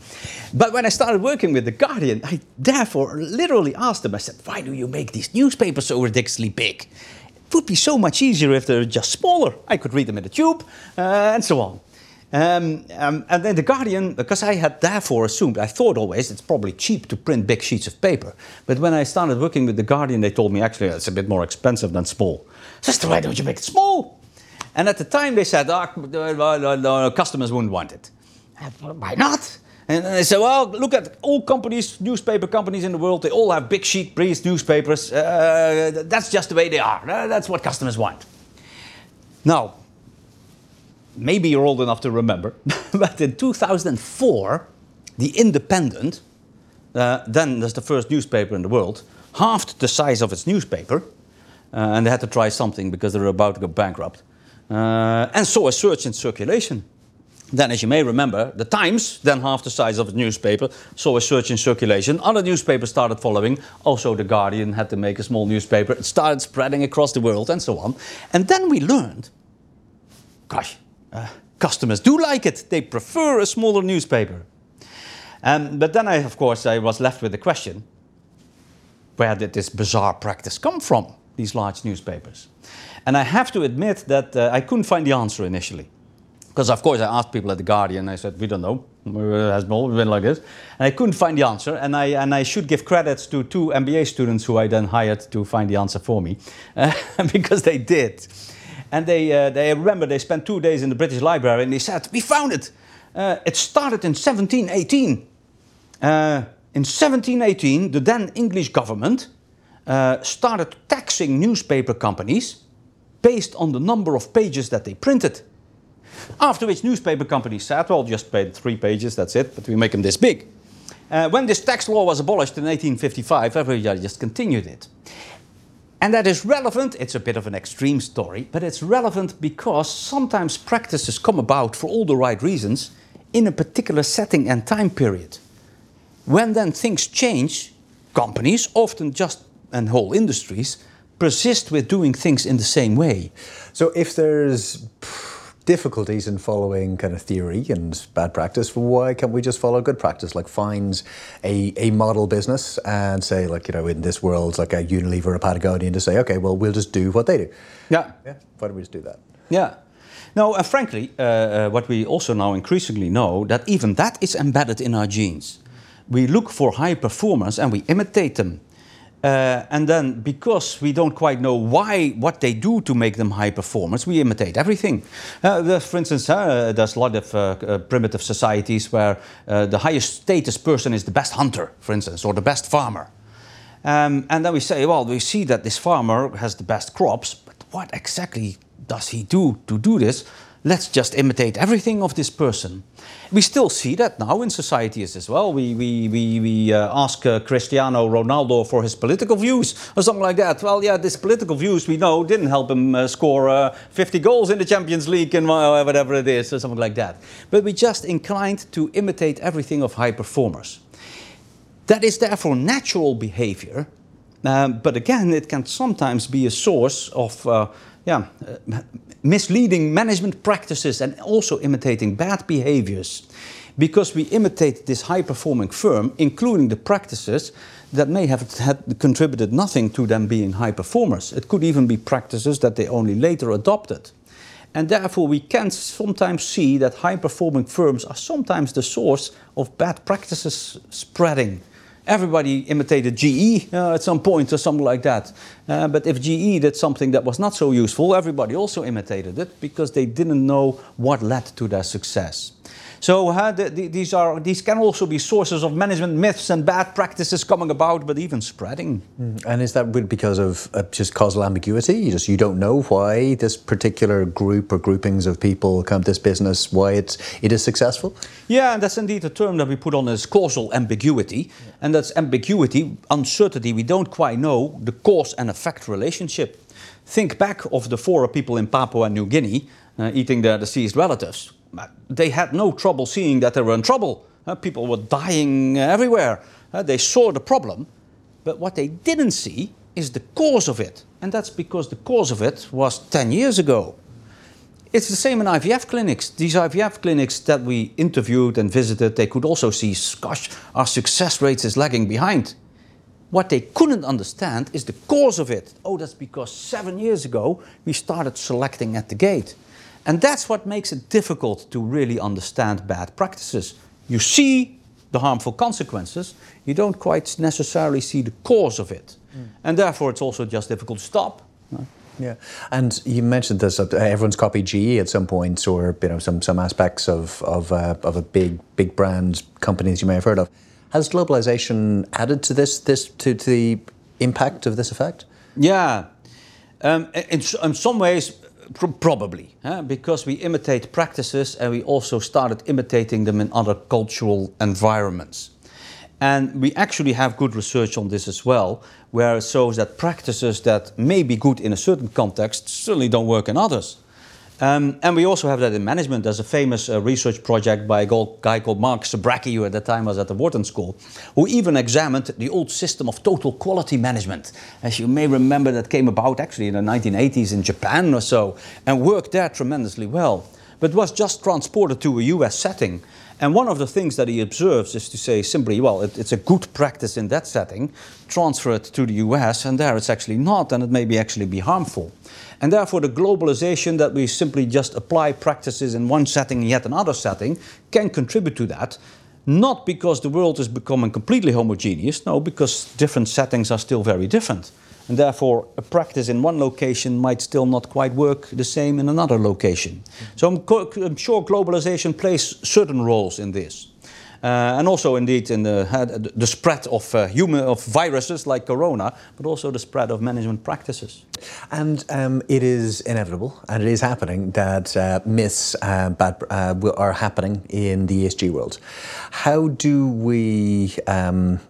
[SPEAKER 4] But when I started working with The Guardian, I therefore literally asked them, I said, why do you make these newspapers so ridiculously big? It would be so much easier if they're just smaller. I could read them in the tube uh, and so on. Um, um, and then The Guardian, because I had therefore assumed, I thought always it's probably cheap to print big sheets of paper. But when I started working with The Guardian, they told me actually it's a bit more expensive than small. So why don't you make it small? And at the time they said, oh, customers wouldn't want it. Why not? And they say, well, look at all companies, newspaper companies in the world, they all have big sheet breeze newspapers. Uh, that's just the way they are. Uh, that's what customers want. Now, maybe you're old enough to remember, [laughs] but in 2004, The Independent, uh, then there's the first newspaper in the world, halved the size of its newspaper, uh, and they had to try something because they were about to go bankrupt, uh, and saw a surge in circulation. Then, as you may remember, the Times, then half the size of a newspaper, saw a surge in circulation. Other newspapers started following. Also, The Guardian had to make a small newspaper. It started spreading across the world and so on. And then we learned gosh, uh, customers do like it. They prefer a smaller newspaper. Um, but then, I, of course, I was left with the question where did this bizarre practice come from, these large newspapers? And I have to admit that uh, I couldn't find the answer initially. Because, of course, I asked people at The Guardian, I said, we don't know. It has been like this. And I couldn't find the answer. And I, and I should give credits to two MBA students who I then hired to find the answer for me, uh, [laughs] because they did. And they, uh, they remember they spent two days in the British Library and they said, We found it. Uh, it started in 1718. Uh, in 1718, the then English government uh, started taxing newspaper companies based on the number of pages that they printed. After which newspaper companies said, well, just pay three pages, that's it, but we make them this big. Uh, when this tax law was abolished in 1855, everybody just continued it. And that is relevant, it's a bit of an extreme story, but it's relevant because sometimes practices come about for all the right reasons in a particular setting and time period. When then things change, companies, often just and whole industries, persist with doing things in the same way.
[SPEAKER 2] So if there's difficulties in following kind of theory and bad practice, why can't we just follow good practice? Like find a, a model business and say, like, you know, in this world, like a Unilever, or a Patagonian to say, okay, well, we'll just do what they do.
[SPEAKER 4] Yeah.
[SPEAKER 2] Yeah. Why don't we just do that?
[SPEAKER 4] Yeah. No, and frankly, uh, uh, what we also now increasingly know, that even that is embedded in our genes. We look for high performance and we imitate them. Uh, and then, because we don't quite know why, what they do to make them high performance, we imitate everything. Uh, for instance, uh, there's a lot of uh, uh, primitive societies where uh, the highest status person is the best hunter, for instance, or the best farmer. Um, and then we say, well, we see that this farmer has the best crops, but what exactly does he do to do this? Let's just imitate everything of this person. We still see that now in societies as well. We, we, we, we uh, ask uh, Cristiano Ronaldo for his political views or something like that. Well, yeah, these political views we know didn't help him uh, score uh, 50 goals in the Champions League and whatever it is, or something like that. But we just inclined to imitate everything of high performers. That is therefore natural behavior, um, but again, it can sometimes be a source of uh, yeah, uh, misleading management practices and also imitating bad behaviors. Because we imitate this high performing firm, including the practices that may have contributed nothing to them being high performers. It could even be practices that they only later adopted. And therefore, we can sometimes see that high performing firms are sometimes the source of bad practices spreading everybody imitated GE uh, at some point or something like that. Uh, but if GE did something that was not so useful, everybody also imitated it because they didn't know what led to their success. So uh, the, the, these are these can also be sources of management myths and bad practices coming about, but even spreading.
[SPEAKER 1] Mm. And is that because of uh, just causal ambiguity? You just you don't know why this particular group or groupings of people come to this business, why it's it is successful.
[SPEAKER 4] Yeah, and that's indeed a term that we put on as causal ambiguity, yeah. and that's ambiguity, uncertainty. We don't quite know the cause and effect relationship. Think back of the four people in Papua New Guinea uh, eating their deceased relatives they had no trouble seeing that they were in trouble. Uh, people were dying everywhere. Uh, they saw the problem, but what they didn't see is the cause of it. And that's because the cause of it was 10 years ago. It's the same in IVF clinics. These IVF clinics that we interviewed and visited, they could also see, gosh, our success rate is lagging behind. What they couldn't understand is the cause of it. Oh, that's because seven years ago we started selecting at the gate. And that's what makes it difficult to really understand bad practices. You see the harmful consequences, you don't quite necessarily see the cause of it. Mm. And therefore, it's also just difficult to stop.
[SPEAKER 1] Yeah, and you mentioned this. Uh, everyone's copied GE at some point, or you know, some some aspects of of, uh, of a big big brand companies you may have heard of. Has globalization added to this this to, to the impact of this effect?
[SPEAKER 4] Yeah, um, in, in some ways, probably, because we imitate practices and we also started imitating them in other cultural environments. And we actually have good research on this as well, where it shows that practices that may be good in a certain context certainly don't work in others. Um, and we also have that in management. There's a famous uh, research project by a guy called Mark Zbaracki, who at the time was at the Wharton School, who even examined the old system of total quality management. As you may remember, that came about actually in the 1980s in Japan or so, and worked there tremendously well, but was just transported to a US setting. And one of the things that he observes is to say simply, well, it, it's a good practice in that setting, transfer it to the US, and there it's actually not, and it may be actually be harmful. And therefore, the globalization that we simply just apply practices in one setting and yet another setting can contribute to that. Not because the world is becoming completely homogeneous, no, because different settings are still very different. And therefore, a practice in one location might still not quite work the same in another location. So I'm, I'm sure globalization plays certain roles in this. Uh, and also, indeed, in the, the spread of uh, human of viruses like corona, but also the spread of management practices.
[SPEAKER 1] And um, it is inevitable, and it is happening that uh, myths uh, bad, uh, are happening in the ESG world. How do we um,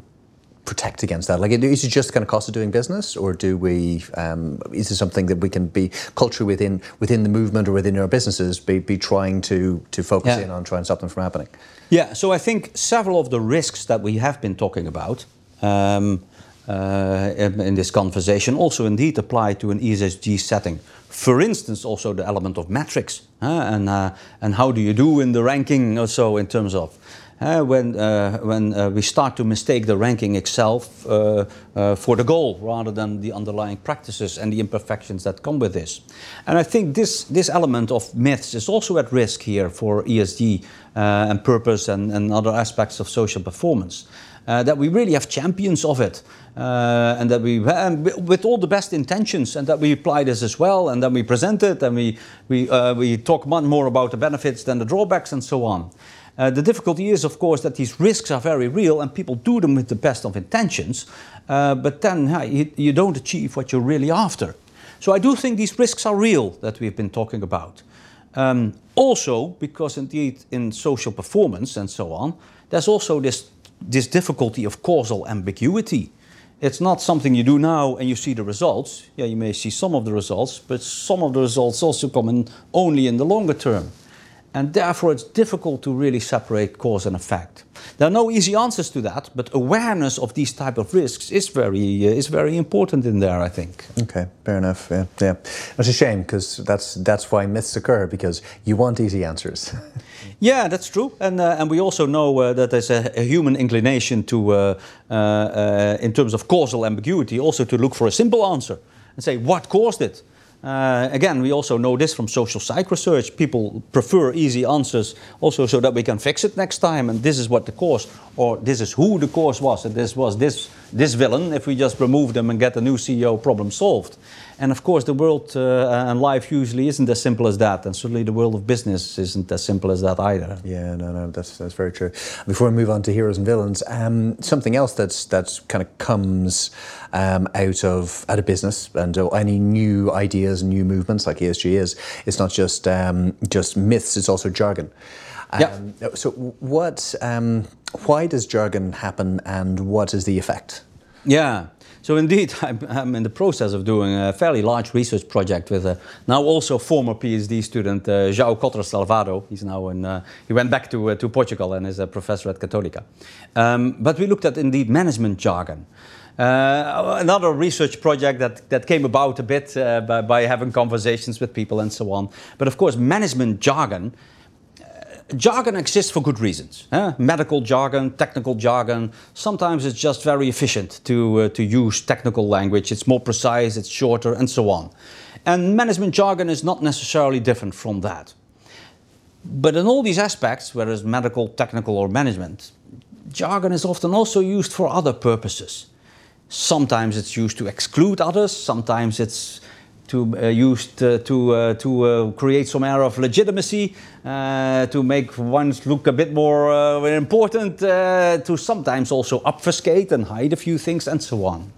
[SPEAKER 1] protect against that? Like, is it just kind of cost of doing business, or do we? Um, is it something that we can be culture within within the movement or within our businesses be, be trying to to focus yeah. in on trying to stop them from happening?
[SPEAKER 4] Yeah. So I think several of the risks that we have been talking about. Um, uh, in, in this conversation also indeed apply to an ESG setting. For instance, also the element of metrics uh, and, uh, and how do you do in the ranking also in terms of uh, when, uh, when uh, we start to mistake the ranking itself uh, uh, for the goal rather than the underlying practices and the imperfections that come with this. And I think this, this element of myths is also at risk here for ESG uh, and purpose and, and other aspects of social performance. that we really have champions of it, and that we, with all the best intentions, and that we apply this as well, and then we present it, and we, we, we talk more about the benefits than the drawbacks, and so on. Uh, the difficulty is, of course, that these risks are very real and people do them with the best of intentions, uh, but then you, you, don't achieve what you're really after. So I do think these risks are real that we've been talking about. Um, also, because indeed in social performance and so on, there's also this, this difficulty of causal ambiguity. It's not something you do now and you see the results. Yeah, you may see some of the results, but some of the results also come in only in the longer term. And therefore, it's difficult to really separate cause and effect. There are no easy answers to that, but awareness of these type of risks is very uh, is very important in there. I think.
[SPEAKER 1] Okay, fair enough. Yeah, yeah. That's a shame because that's that's why myths occur because you want easy answers. [laughs]
[SPEAKER 4] yeah, that's true, and uh, and we also know uh, that there's a, a, human inclination to, uh, uh, uh, in terms of causal ambiguity, also to look for a simple answer and say what caused it. Uh, again, we also know this from social psych research. People prefer easy answers also so that we can fix it next time. And this is what the cause, or this is who the cause was. And this was this, this villain. If we just remove them and get a new CEO, problem solved. And of course, the world uh, and life usually isn't as simple as that, and certainly the world of business isn't as simple as that either.
[SPEAKER 1] Yeah, no, no, that's that's very true. Before we move on to heroes and villains, um, something else that's that's kind of comes um, out of out of business and uh, any new ideas and new movements like ESG is, it's not just um, just myths; it's also jargon.
[SPEAKER 4] Yeah.
[SPEAKER 1] Um, so, what? Um, why does jargon happen, and what is the effect?
[SPEAKER 4] Yeah. So indeed, [laughs] I'm, I'm, in the process of doing a fairly large research project with a now also former PhD student, uh, João Cotter Salvado. He's now in, uh, he went back to, uh, to Portugal and is a professor at Católica. Um, but we looked at indeed management jargon. Uh, another research project that, that came about a bit uh, by, by having conversations with people and so on. But of course, management jargon jargon exists for good reasons. Eh? Medical jargon, technical jargon. Sometimes it's just very efficient to, uh, to use technical language. It's more precise, it's shorter, and so on. And management jargon is not necessarily different from that. But in all these aspects, whether it's medical, technical, or management, jargon is often also used for other purposes. Sometimes it's used to exclude others, sometimes it's to uh, used uh, to uh, to uh, create some air of legitimacy, uh, to make ones look a bit more uh, important, to sometimes also obfuscate and hide a few things, and so on.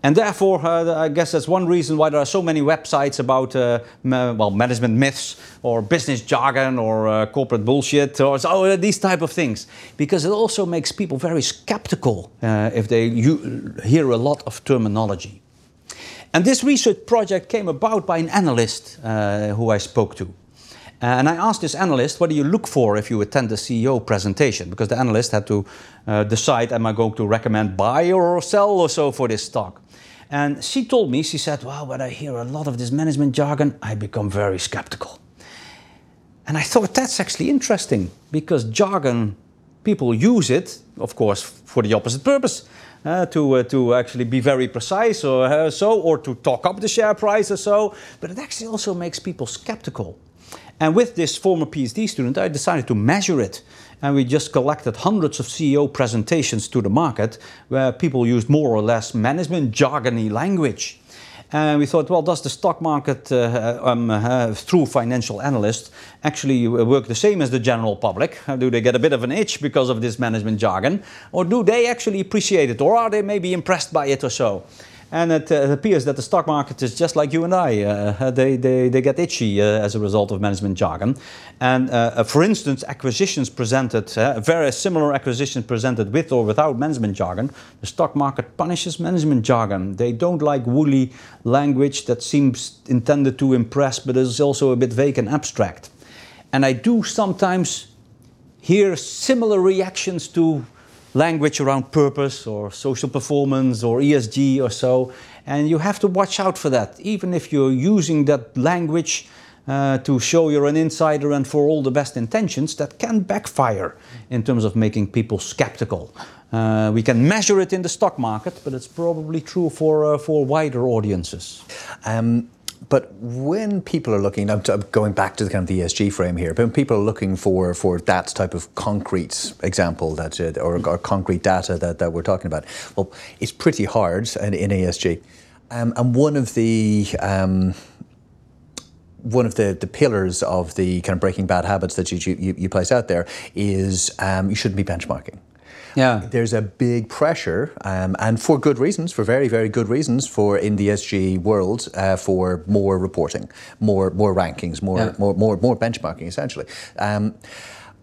[SPEAKER 4] And therefore, I guess that's one reason why there are so many websites about ma well management myths or business jargon or corporate bullshit or so, these type of things, because it also makes people very skeptical if they hear a lot of terminology. And this research project came about by an analyst uh, who I spoke to. And I asked this analyst, what do you look for if you attend a CEO presentation? Because the analyst had to uh, decide, am I going to recommend buy or sell or so for this stock? And she told me, she said, well, when I hear a lot of this management jargon, I become very skeptical. And I thought that's actually interesting because jargon, people use it, of course, for the opposite purpose uh, to, uh, to actually be very precise or uh, so, or to talk up the share price or so. But it actually also makes people skeptical. And with this former PhD student, I decided to measure it. And we just collected hundreds of CEO presentations to the market where people used more or less management jargony language. And we thought, well, does the stock market, uh, um, uh, through financial analysts, actually work the same as the general public? do they get a bit of an itch because of this management jargon? Or do they actually appreciate it? Or are they maybe impressed by it or so? And it, uh, appears that the stock market is just like you and I. Uh, they, they, they get itchy uh, as a result of management jargon. And uh, uh, for instance, acquisitions presented, uh, very similar acquisitions presented with or without management jargon, the stock market punishes management jargon. They don't like woolly language that seems intended to impress, but is also a bit vague and abstract. And I do sometimes hear similar reactions to language around purpose or social performance or ESG or so. And you have to watch out for that. Even if you're using that language uh, to show you're an insider and for all the best intentions, that can backfire in terms of making people skeptical. Uh, we can measure it in the stock market, but it's probably true for, uh, for wider audiences.
[SPEAKER 1] Um, but when people are looking, I'm going back to the kind of the ESG frame here, but when people are looking for, for that type of concrete example that, uh, or, or, concrete data that, that we're talking about, well, it's pretty hard in, in ESG. Um, and one of the um, one of the, the pillars of the kind of breaking bad habits that you, you, you place out there is um, you shouldn't be benchmarking.
[SPEAKER 4] Yeah.
[SPEAKER 1] there's a big pressure, um, and for good reasons, for very, very good reasons, for in the ESG world, uh, for more reporting, more more rankings, more
[SPEAKER 4] Yeah.
[SPEAKER 1] more, more more benchmarking, essentially. Um,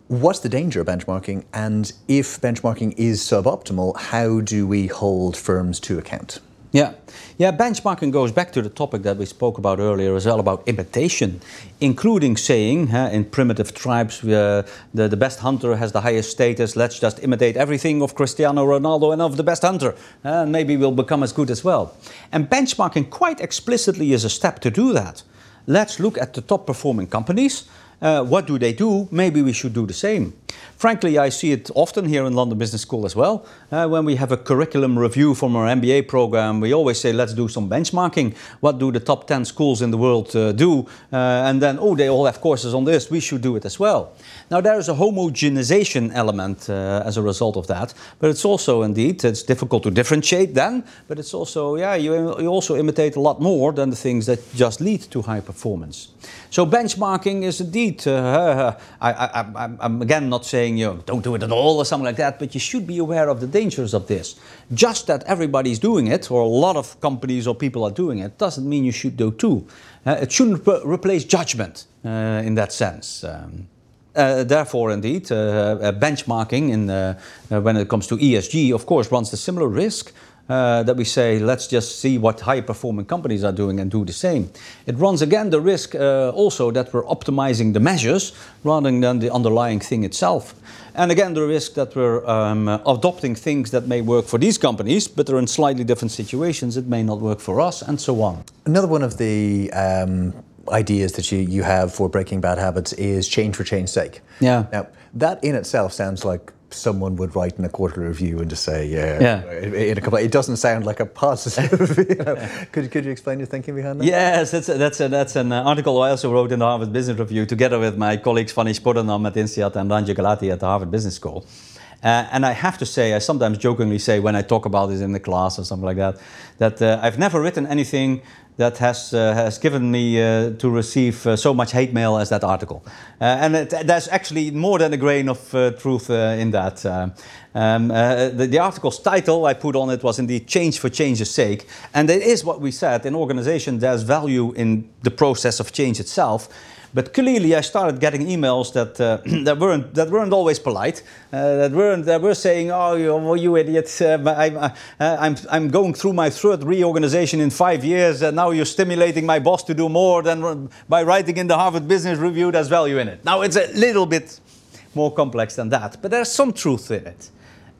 [SPEAKER 1] What's the danger of benchmarking? And if benchmarking is suboptimal, how do we hold firms to account?
[SPEAKER 4] Yeah, yeah. Benchmarking goes back to the topic that we spoke about earlier, as well about imitation, including saying in primitive tribes, uh, the the best hunter has the highest status. Let's just imitate everything of Cristiano Ronaldo and of the best hunter, uh, and maybe we'll become as good as well. And benchmarking quite explicitly is a step to do that. Let's look at the top performing companies. Uh, what do they do? Maybe we should do the same. Frankly, I see it often here in London Business School as well. Uh, when we have a curriculum review from our MBA program, we always say, let's do some benchmarking. What do the top 10 schools in the world uh, do? Uh, and then, oh, they all have courses on this, we should do it as well. Now, there is a homogenization element uh, as a result of that, but it's also indeed, it's difficult to differentiate then, but it's also, yeah, you, you also imitate a lot more than the things that just lead to high performance. So benchmarking is indeed, uh, I, I, I'm, again not saying you know, don't do it at all or something like that, but you should be aware of the dangers of this. Just that everybody's doing it, or a lot of companies or people are doing it, doesn't mean you should do too. Uh, it shouldn't re- replace judgment uh, in that sense. Um, uh, therefore, indeed, uh, uh, benchmarking in, uh, uh, when it comes to ESG, of course, runs the similar risk. Uh, that we say, let's just see what high performing companies are doing and do the same. It runs again the risk uh, also that we're optimizing the measures rather than the underlying thing itself. And again, the risk that we're um, adopting things that may work for these companies, but they're in slightly different situations. It may not work for us, and so on.
[SPEAKER 1] Another one of the um, ideas that you, you have for breaking bad habits is change for change's sake.
[SPEAKER 4] Yeah.
[SPEAKER 1] Now, that in itself sounds like someone would write in a quarterly review and just say, yeah,
[SPEAKER 4] Yeah.
[SPEAKER 1] In a couple, it doesn't sound like a positive. [laughs] you know. could, could you explain your thinking behind that?
[SPEAKER 4] Yes, that's, a, that's, a, that's an article I also wrote in the Harvard Business Review together with my colleagues Phanish Puranam at INSEAD and Ranjay Gulati at the Harvard Business School. Uh, and I have to say, I sometimes jokingly say when I talk about this in the class or something like that, that uh, I've never written anything that has, uh, has given me uh, to receive uh, so much hate mail as that article. Uh, and it, there's actually more than a grain of uh, truth uh, in that. Um, the, the article's title I put on it was indeed Change for Change's Sake. And it is what we said in organization, there's value in the process of change itself. But clearly, I started getting emails that uh, [clears throat] that weren't that weren't always polite. Uh, that weren't that were saying, "Oh, you, well, you! Uh, I'm, uh, I'm I'm going through my third reorganization in five years, and now you're stimulating my boss to do more than by writing in the Harvard Business Review. There's value in it. Now it's a little bit more complex than that, but there's some truth in it.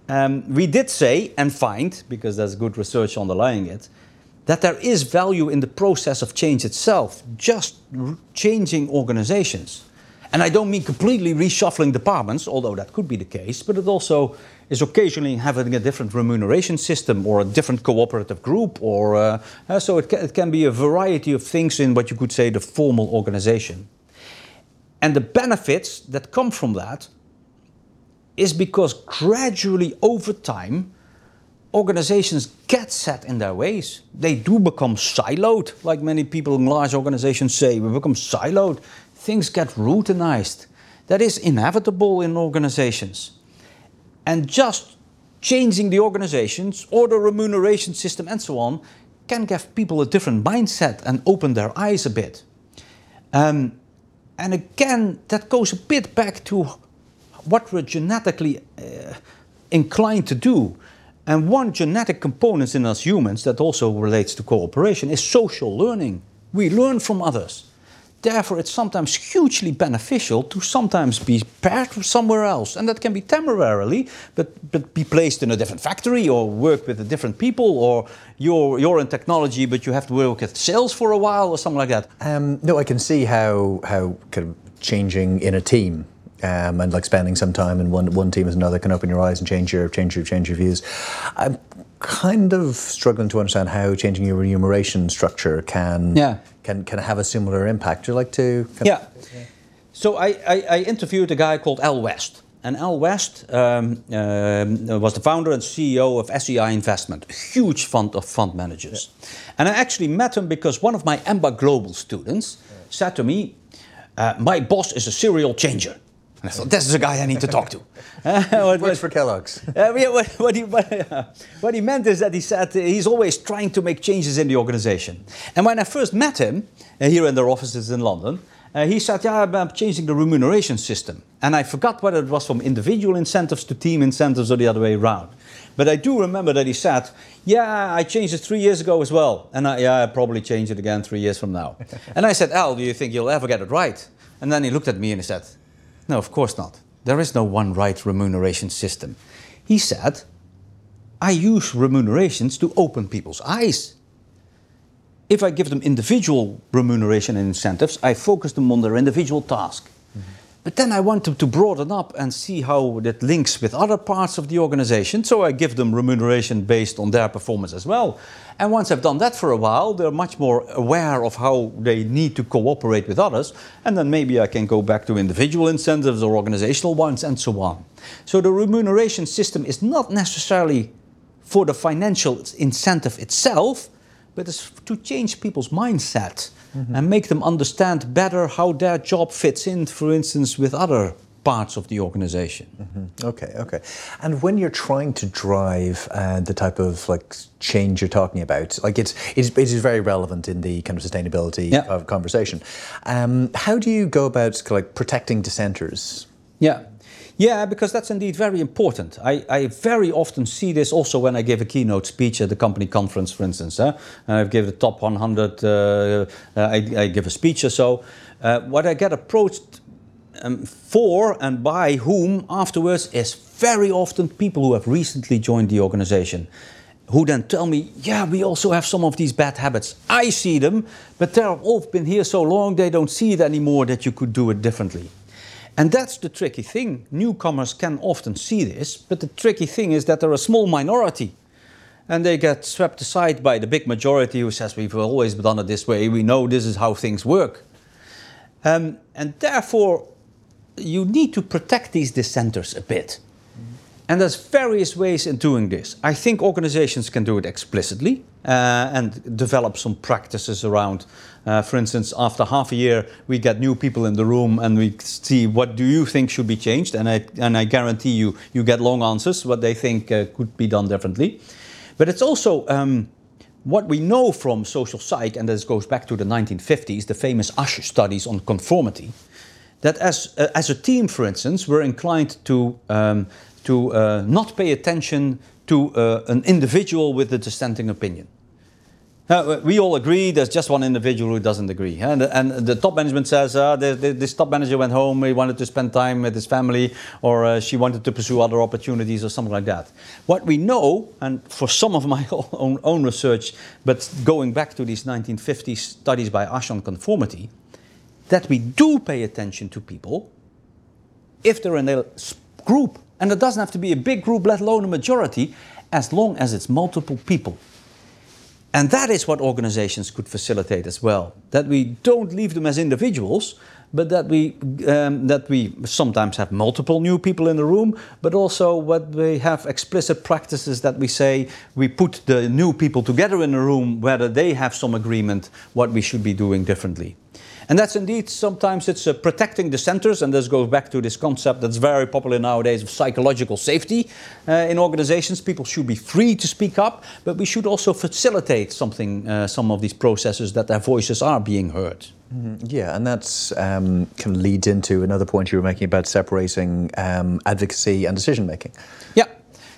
[SPEAKER 4] Um, we did say and find, because there's good research underlying it, that there is value in the process of change itself, just changing organizations. And I don't mean completely reshuffling departments, although that could be the case, but it also is occasionally having a different remuneration system or a different cooperative group, or uh, uh, so it, it can be a variety of things in what you could say the formal organization. And the benefits that come from that is because gradually over time, organizations get set in their ways. They do become siloed, like many people in large organizations say. We become siloed. Things get routinized. That is inevitable in organizations. And just changing the organizations or the remuneration system and so on can give people a different mindset and open their eyes a bit. Um, and again, that goes a bit back to what we're genetically uh, inclined to do. And one genetic component in us humans that also relates to cooperation is social learning. We learn from others. Therefore, it's sometimes hugely beneficial to sometimes be paired with somewhere else. And that can be temporarily, but, but be placed in a different factory or work with a different people, or you're, you're in technology, but you have to work at sales for a while or something like that.
[SPEAKER 1] Um, no, I can see how how kind of changing in a team um, and like spending some time in one one team as another can open your eyes and change your change your change your views. I'm kind of struggling to understand how changing your remuneration structure can
[SPEAKER 4] Yeah.
[SPEAKER 1] can can have a similar impact. Would you like to? kind
[SPEAKER 4] Yeah. So I, I, I interviewed a guy called Al West. And Al West um, um, was the founder and CEO of SEI Investment, a huge fund of fund managers. And I actually met him because one of my EMBA Global students said to me, uh, My boss is a serial changer. And I thought, this is a guy I need to talk to. [laughs]
[SPEAKER 1] Uh, Works for Kellogg's. [laughs]
[SPEAKER 4] Uh, yeah, what, what, he, what, uh, [laughs] what, he, meant is that he said he's always trying to make changes in the organization. And when I first met him uh, here in their offices in London, uh, he said, Yeah, I'm changing the remuneration system. And I forgot whether it was from individual incentives to team incentives or the other way around. But I do remember that he said, Yeah, I changed it three years ago as well. And I, yeah, I probably change it again three years from now. and I said, Al, do you think you'll ever get it right? And then he looked at me and he said, No, of course not. There is no one right remuneration system. He said, I use remunerations to open people's eyes. If I give them individual remuneration and incentives, I focus them on their individual task. But then I want them to broaden up and see how that links with other parts of the organization. So I give them remuneration based on their performance as well. And once I've done that for a while, they're much more aware of how they need to cooperate with others. And then maybe I can go back to individual incentives or organizational ones and so on. So the remuneration system is not necessarily for the financial incentive itself, but it's to change people's mindset mm-hmm. and make them understand better how their job fits in, for instance, with other parts of the organization.
[SPEAKER 1] Mm-hmm. Okay, okay. And when you're trying to drive uh, the type of like change you're talking about, like it's, it's it is very relevant in the kind of sustainability yeah. of conversation. Um, how do you go about like protecting dissenters?
[SPEAKER 4] Yeah. Yeah, because that's indeed very important. I, I, very often see this also when I give a keynote speech at the company conference, for instance. Huh? I give the top 100, uh, uh, I, I, give a speech or so. Uh, what I get approached um, for and by whom afterwards is very often people who have recently joined the organization who then tell me, yeah, we also have some of these bad habits. I see them, but they've all been here so long they don't see it anymore that you could do it differently. And that's the tricky thing. Newcomers can often see this, but the tricky thing is that they're a small minority. And they get swept aside by the big majority who says, We've always done it this way, we know this is how things work. Um, and therefore, you need to protect these dissenters a bit. And there's various ways in doing this. I think organizations can do it explicitly uh, and develop some practices around. Uh, for instance, after half a year, we get new people in the room and we see what do you think should be changed, and I and I guarantee you, you get long answers what they think uh, could be done differently. But it's also um, what we know from social psych, and this goes back to the 1950s, the famous Asch studies on conformity that as, uh, as a team, for instance, we're inclined to um, to uh, not pay attention to uh, an individual with a dissenting opinion. We all agree there's just one individual who doesn't agree. And, and the top management says uh, this top manager went home, he wanted to spend time with his family, or uh, she wanted to pursue other opportunities, or something like that. What we know, and for some of my [laughs] own, own research, but going back to these 1950s studies by Asch on conformity, that we do pay attention to people if they're in a group and it doesn't have to be a big group, let alone a majority, as long as it's multiple people. And that is what organizations could facilitate as well. That we don't leave them as individuals, but that we um, that we sometimes have multiple new people in the room, but also what we have explicit practices that we say we put the new people together in a room, whether they have some agreement what we should be doing differently. And that's indeed sometimes it's uh, protecting dissenters, and this goes back to this concept that's very popular nowadays of psychological safety uh, in organizations. People should be free to speak up, but we should also facilitate something, uh, some of these processes that their voices are being heard.
[SPEAKER 1] Mm-hmm. Yeah, and that's um, kind of leads into another point you were making about separating um, advocacy and decision making.
[SPEAKER 4] Yeah.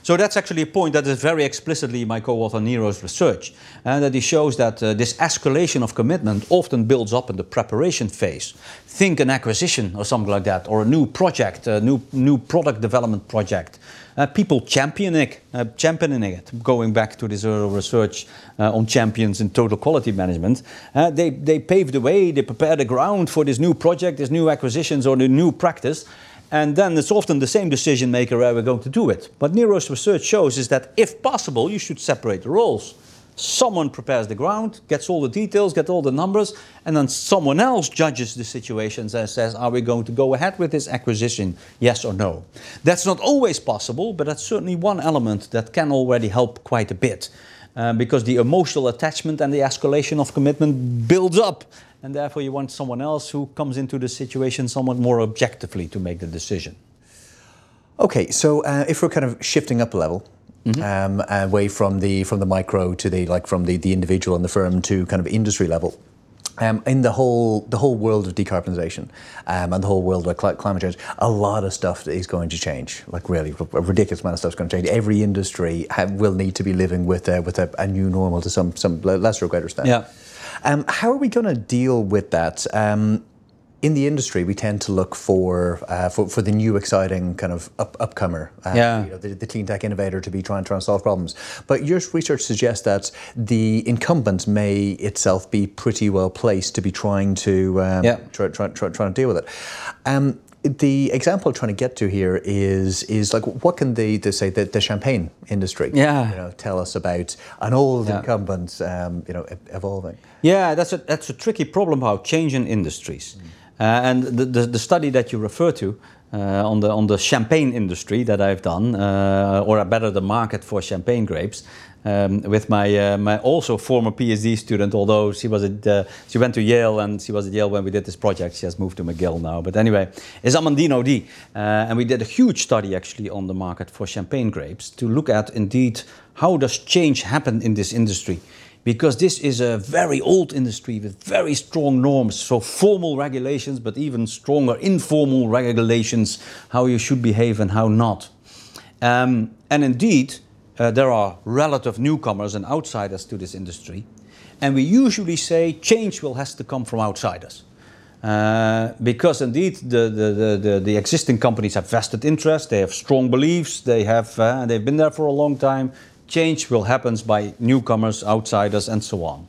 [SPEAKER 4] So that's actually a point that is very explicitly my co-author Niro's research, and that he shows that uh, this escalation of commitment often builds up in the preparation phase. Think an acquisition or something like that, or a new project, a new new product development project. Uh, people championing, uh, championing it. Going back to this earlier research uh, on champions in total quality management, uh, they they pave the way, they prepare the ground for this new project, this new acquisitions or the new practice. And then it's often the same decision maker where we're going to do it. What Niro's research shows is that if possible, you should separate the roles. Someone prepares the ground, gets all the details, gets all the numbers, and then someone else judges the situations and says, Are we going to go ahead with this acquisition? Yes or no? That's not always possible, but that's certainly one element that can already help quite a bit. Uh, because the emotional attachment and the escalation of commitment builds up and therefore you want someone else who comes into the situation somewhat more objectively to make the decision.
[SPEAKER 1] Okay, so uh, if we're kind of shifting up a level, um, away from the from the micro to the like from the, the individual and the firm to kind of industry level. Um, in the whole the whole world of decarbonisation um, and the whole world of cli- climate change, a lot of stuff is going to change. Like really, a ridiculous amount of stuff is going to change. Every industry have, will need to be living with a, with a, a new normal to some some lesser or greater extent.
[SPEAKER 4] Yeah.
[SPEAKER 1] Um, how are we going to deal with that? Um, in the industry, we tend to look for uh, for, for the new, exciting kind of up, upcomer, uh,
[SPEAKER 4] Yeah.
[SPEAKER 1] you know, the, the clean tech innovator to be trying to solve problems. But your research suggests that the incumbent may itself be pretty well placed to be trying to um,
[SPEAKER 4] Yeah.
[SPEAKER 1] try, try, try, trying to deal with it. The example I'm trying to get to here is is like what can the, the say the, the champagne industry
[SPEAKER 4] Yeah.
[SPEAKER 1] you know tell us about an old
[SPEAKER 4] Yeah.
[SPEAKER 1] incumbent um, you know evolving.
[SPEAKER 4] Yeah, that's a, that's a tricky problem how changing industries. Uh, and the, the, the study that you refer to uh, on, the, on the champagne industry that I've done, uh, or better, the market for champagne grapes, um, with my, uh, my also former PhD student, although she, was at, uh, she went to Yale and she was at Yale when we did this project. She has moved to McGill now. But anyway, is Amandine Ody. Uh, and we did a huge study actually on the market for champagne grapes to look at indeed how does change happen in this industry because this is a very old industry with very strong norms, so formal regulations, but even stronger informal regulations, how you should behave and how not. Um, and indeed, uh, there are relative newcomers and outsiders to this industry, and we usually say change will has to come from outsiders. Uh, because indeed the, the, the, the, existing companies have vested interest, they have strong beliefs, they have, uh, they've been there for a long time. Change will happen by newcomers, outsiders, and so on.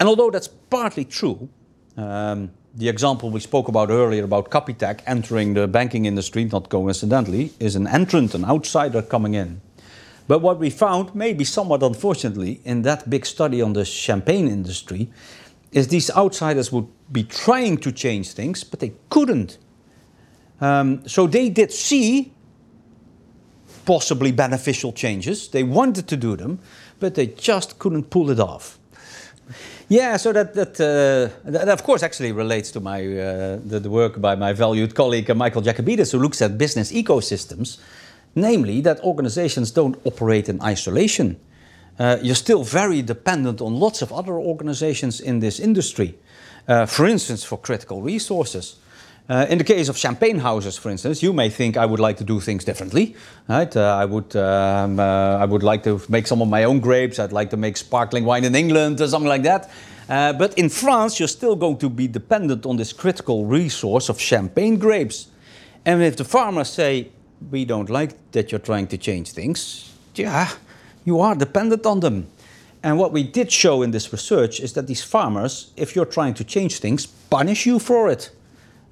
[SPEAKER 4] And although that's partly true, um, the example we spoke about earlier about Capitec entering the banking industry, not coincidentally, is an entrant, an outsider coming in. But what we found, maybe somewhat unfortunately, in that big study on the champagne industry, is these outsiders would be trying to change things, but they couldn't. Um, so they did see possibly beneficial changes. They wanted to do them, but they just couldn't pull it off. Yeah, so that that, uh, that of course actually relates to my uh, the, the work by my valued colleague uh, Michael Jacobides, who looks at business ecosystems, namely that organizations don't operate in isolation. Uh, you're still very dependent on lots of other organizations in this industry. Uh, for instance, for critical resources. Uh, in the case of champagne houses, for instance, you may think I would like to do things differently. Right? Uh, I would, um, uh, I would like to make some of my own grapes. I'd like to make sparkling wine in England or something like that. Uh, but in France, you're still going to be dependent on this critical resource of champagne grapes. And if the farmers say, "We don't like that you're trying to change things," yeah, you are dependent on them. And what we did show in this research is that these farmers, if you're trying to change things, punish you for it.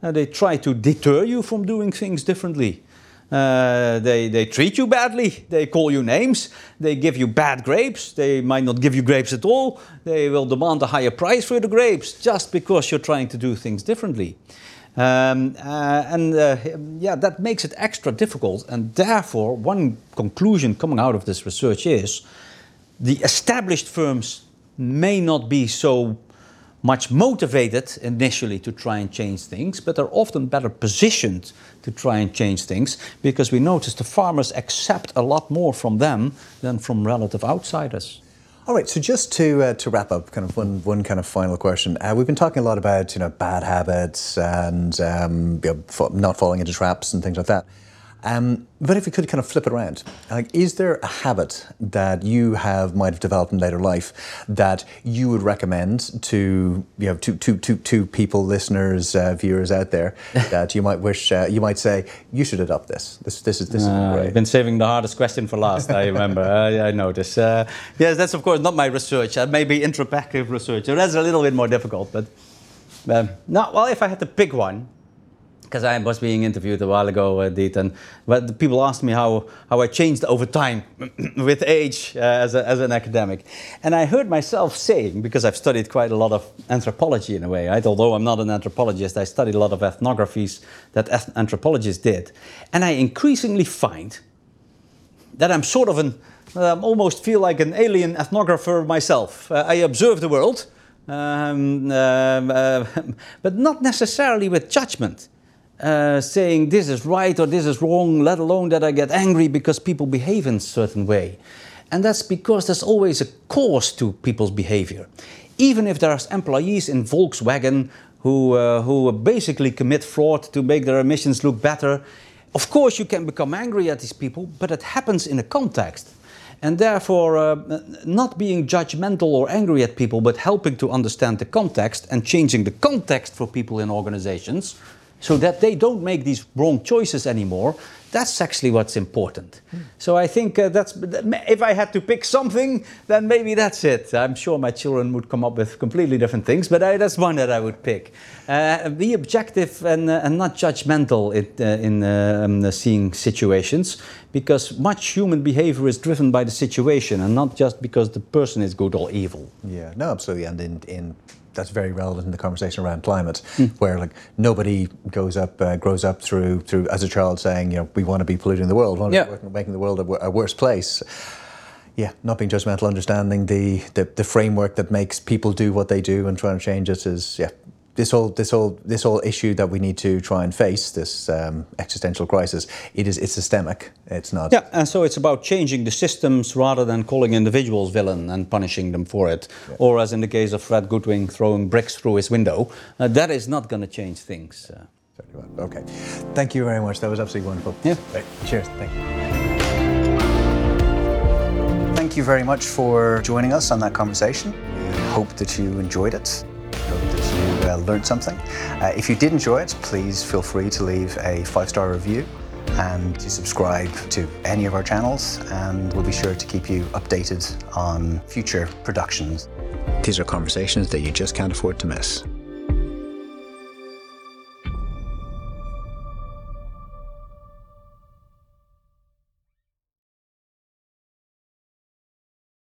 [SPEAKER 4] Uh, they try to deter you from doing things differently. Uh, they, they treat you badly. They call you names. They give you bad grapes. They might not give you grapes at all. They will demand a higher price for the grapes just because you're trying to do things differently. Um, uh, and uh, yeah, that makes it extra difficult. And therefore, one conclusion coming out of this research is the established firms may not be so much motivated initially to try and change things, but are often better positioned to try and change things because we notice the farmers accept a lot more from them than from relative outsiders.
[SPEAKER 1] All right, so just to uh, to wrap up, kind of one one kind of final question. Uh, we've been talking a lot about you know bad habits and um, you know, not falling into traps and things like that. Um, but if we could kind of flip it around, like, is there a habit that you have might have developed in later life that you would recommend to you know to to to, to people, listeners, uh, viewers out there [laughs] that you might wish uh, you might say you should adopt this. This this is this is
[SPEAKER 4] Uh,
[SPEAKER 1] great.
[SPEAKER 4] I've been saving the hardest question for last, I remember. [laughs] I, I notice. Uh, yes, that's of course not my research. Uh, maybe introspective research. So that's a little bit more difficult. But um, no, well, if I had to pick one, because I was being interviewed a while ago, uh, Diet, and but people asked me how, how I changed over time [clears throat] with age uh, as, a, as an academic. And I heard myself saying, because I've studied quite a lot of anthropology in a way, right? although I'm not an anthropologist, I studied a lot of ethnographies that eth- anthropologists did. And I increasingly find that I'm sort of an, um, almost feel like an alien ethnographer myself. Uh, I observe the world, um, um, uh, [laughs] but not necessarily with judgment. Uh, saying this is right or this is wrong, let alone that I get angry because people behave in a certain way. And that's because there's always a cause to people's behavior. Even if there's employees in Volkswagen who, uh, who basically commit fraud to make their emissions look better, of course you can become angry at these people, but it happens in a context. And therefore, uh, not being judgmental or angry at people, but helping to understand the context and changing the context for people in organizations so that they don't make these wrong choices anymore. That's actually what's important. Mm. So I think uh, that's if I had to pick something, then maybe that's it. I'm sure my children would come up with completely different things, but I, that's one that I would pick. Uh, be objective and, uh, and not judgmental in, uh, in um, seeing situations, because much human behavior is driven by the situation and not just because the person is good or evil.
[SPEAKER 1] Yeah, no, absolutely. And in, in that's very relevant in the conversation around climate, mm. where like nobody goes up, uh, grows up through through as a child saying, you know, we want to be polluting the world, want to yeah. be making the world a, a worse place. Yeah, not being judgmental, understanding the, the the framework that makes people do what they do and trying to change it is yeah this whole this whole this whole issue that we need to try and face this um, existential crisis it is it's systemic. It's not
[SPEAKER 4] yeah and so it's about changing the systems rather than calling individuals villain and punishing them for it. Yeah. or as in the case of Fred Goodwin throwing bricks through his window uh, that is not going to change things uh.
[SPEAKER 1] okay. Thank you very much. That was absolutely wonderful.
[SPEAKER 4] Yeah.
[SPEAKER 1] Right. cheers. Thank you. Thank you very much for joining us on that conversation. We hope that you enjoyed it uh, learned something. Uh, if you did enjoy it, please feel free to leave a five star review and to subscribe to any of our channels, and we'll be sure to keep you updated on future productions. These are conversations that you just can't afford to miss.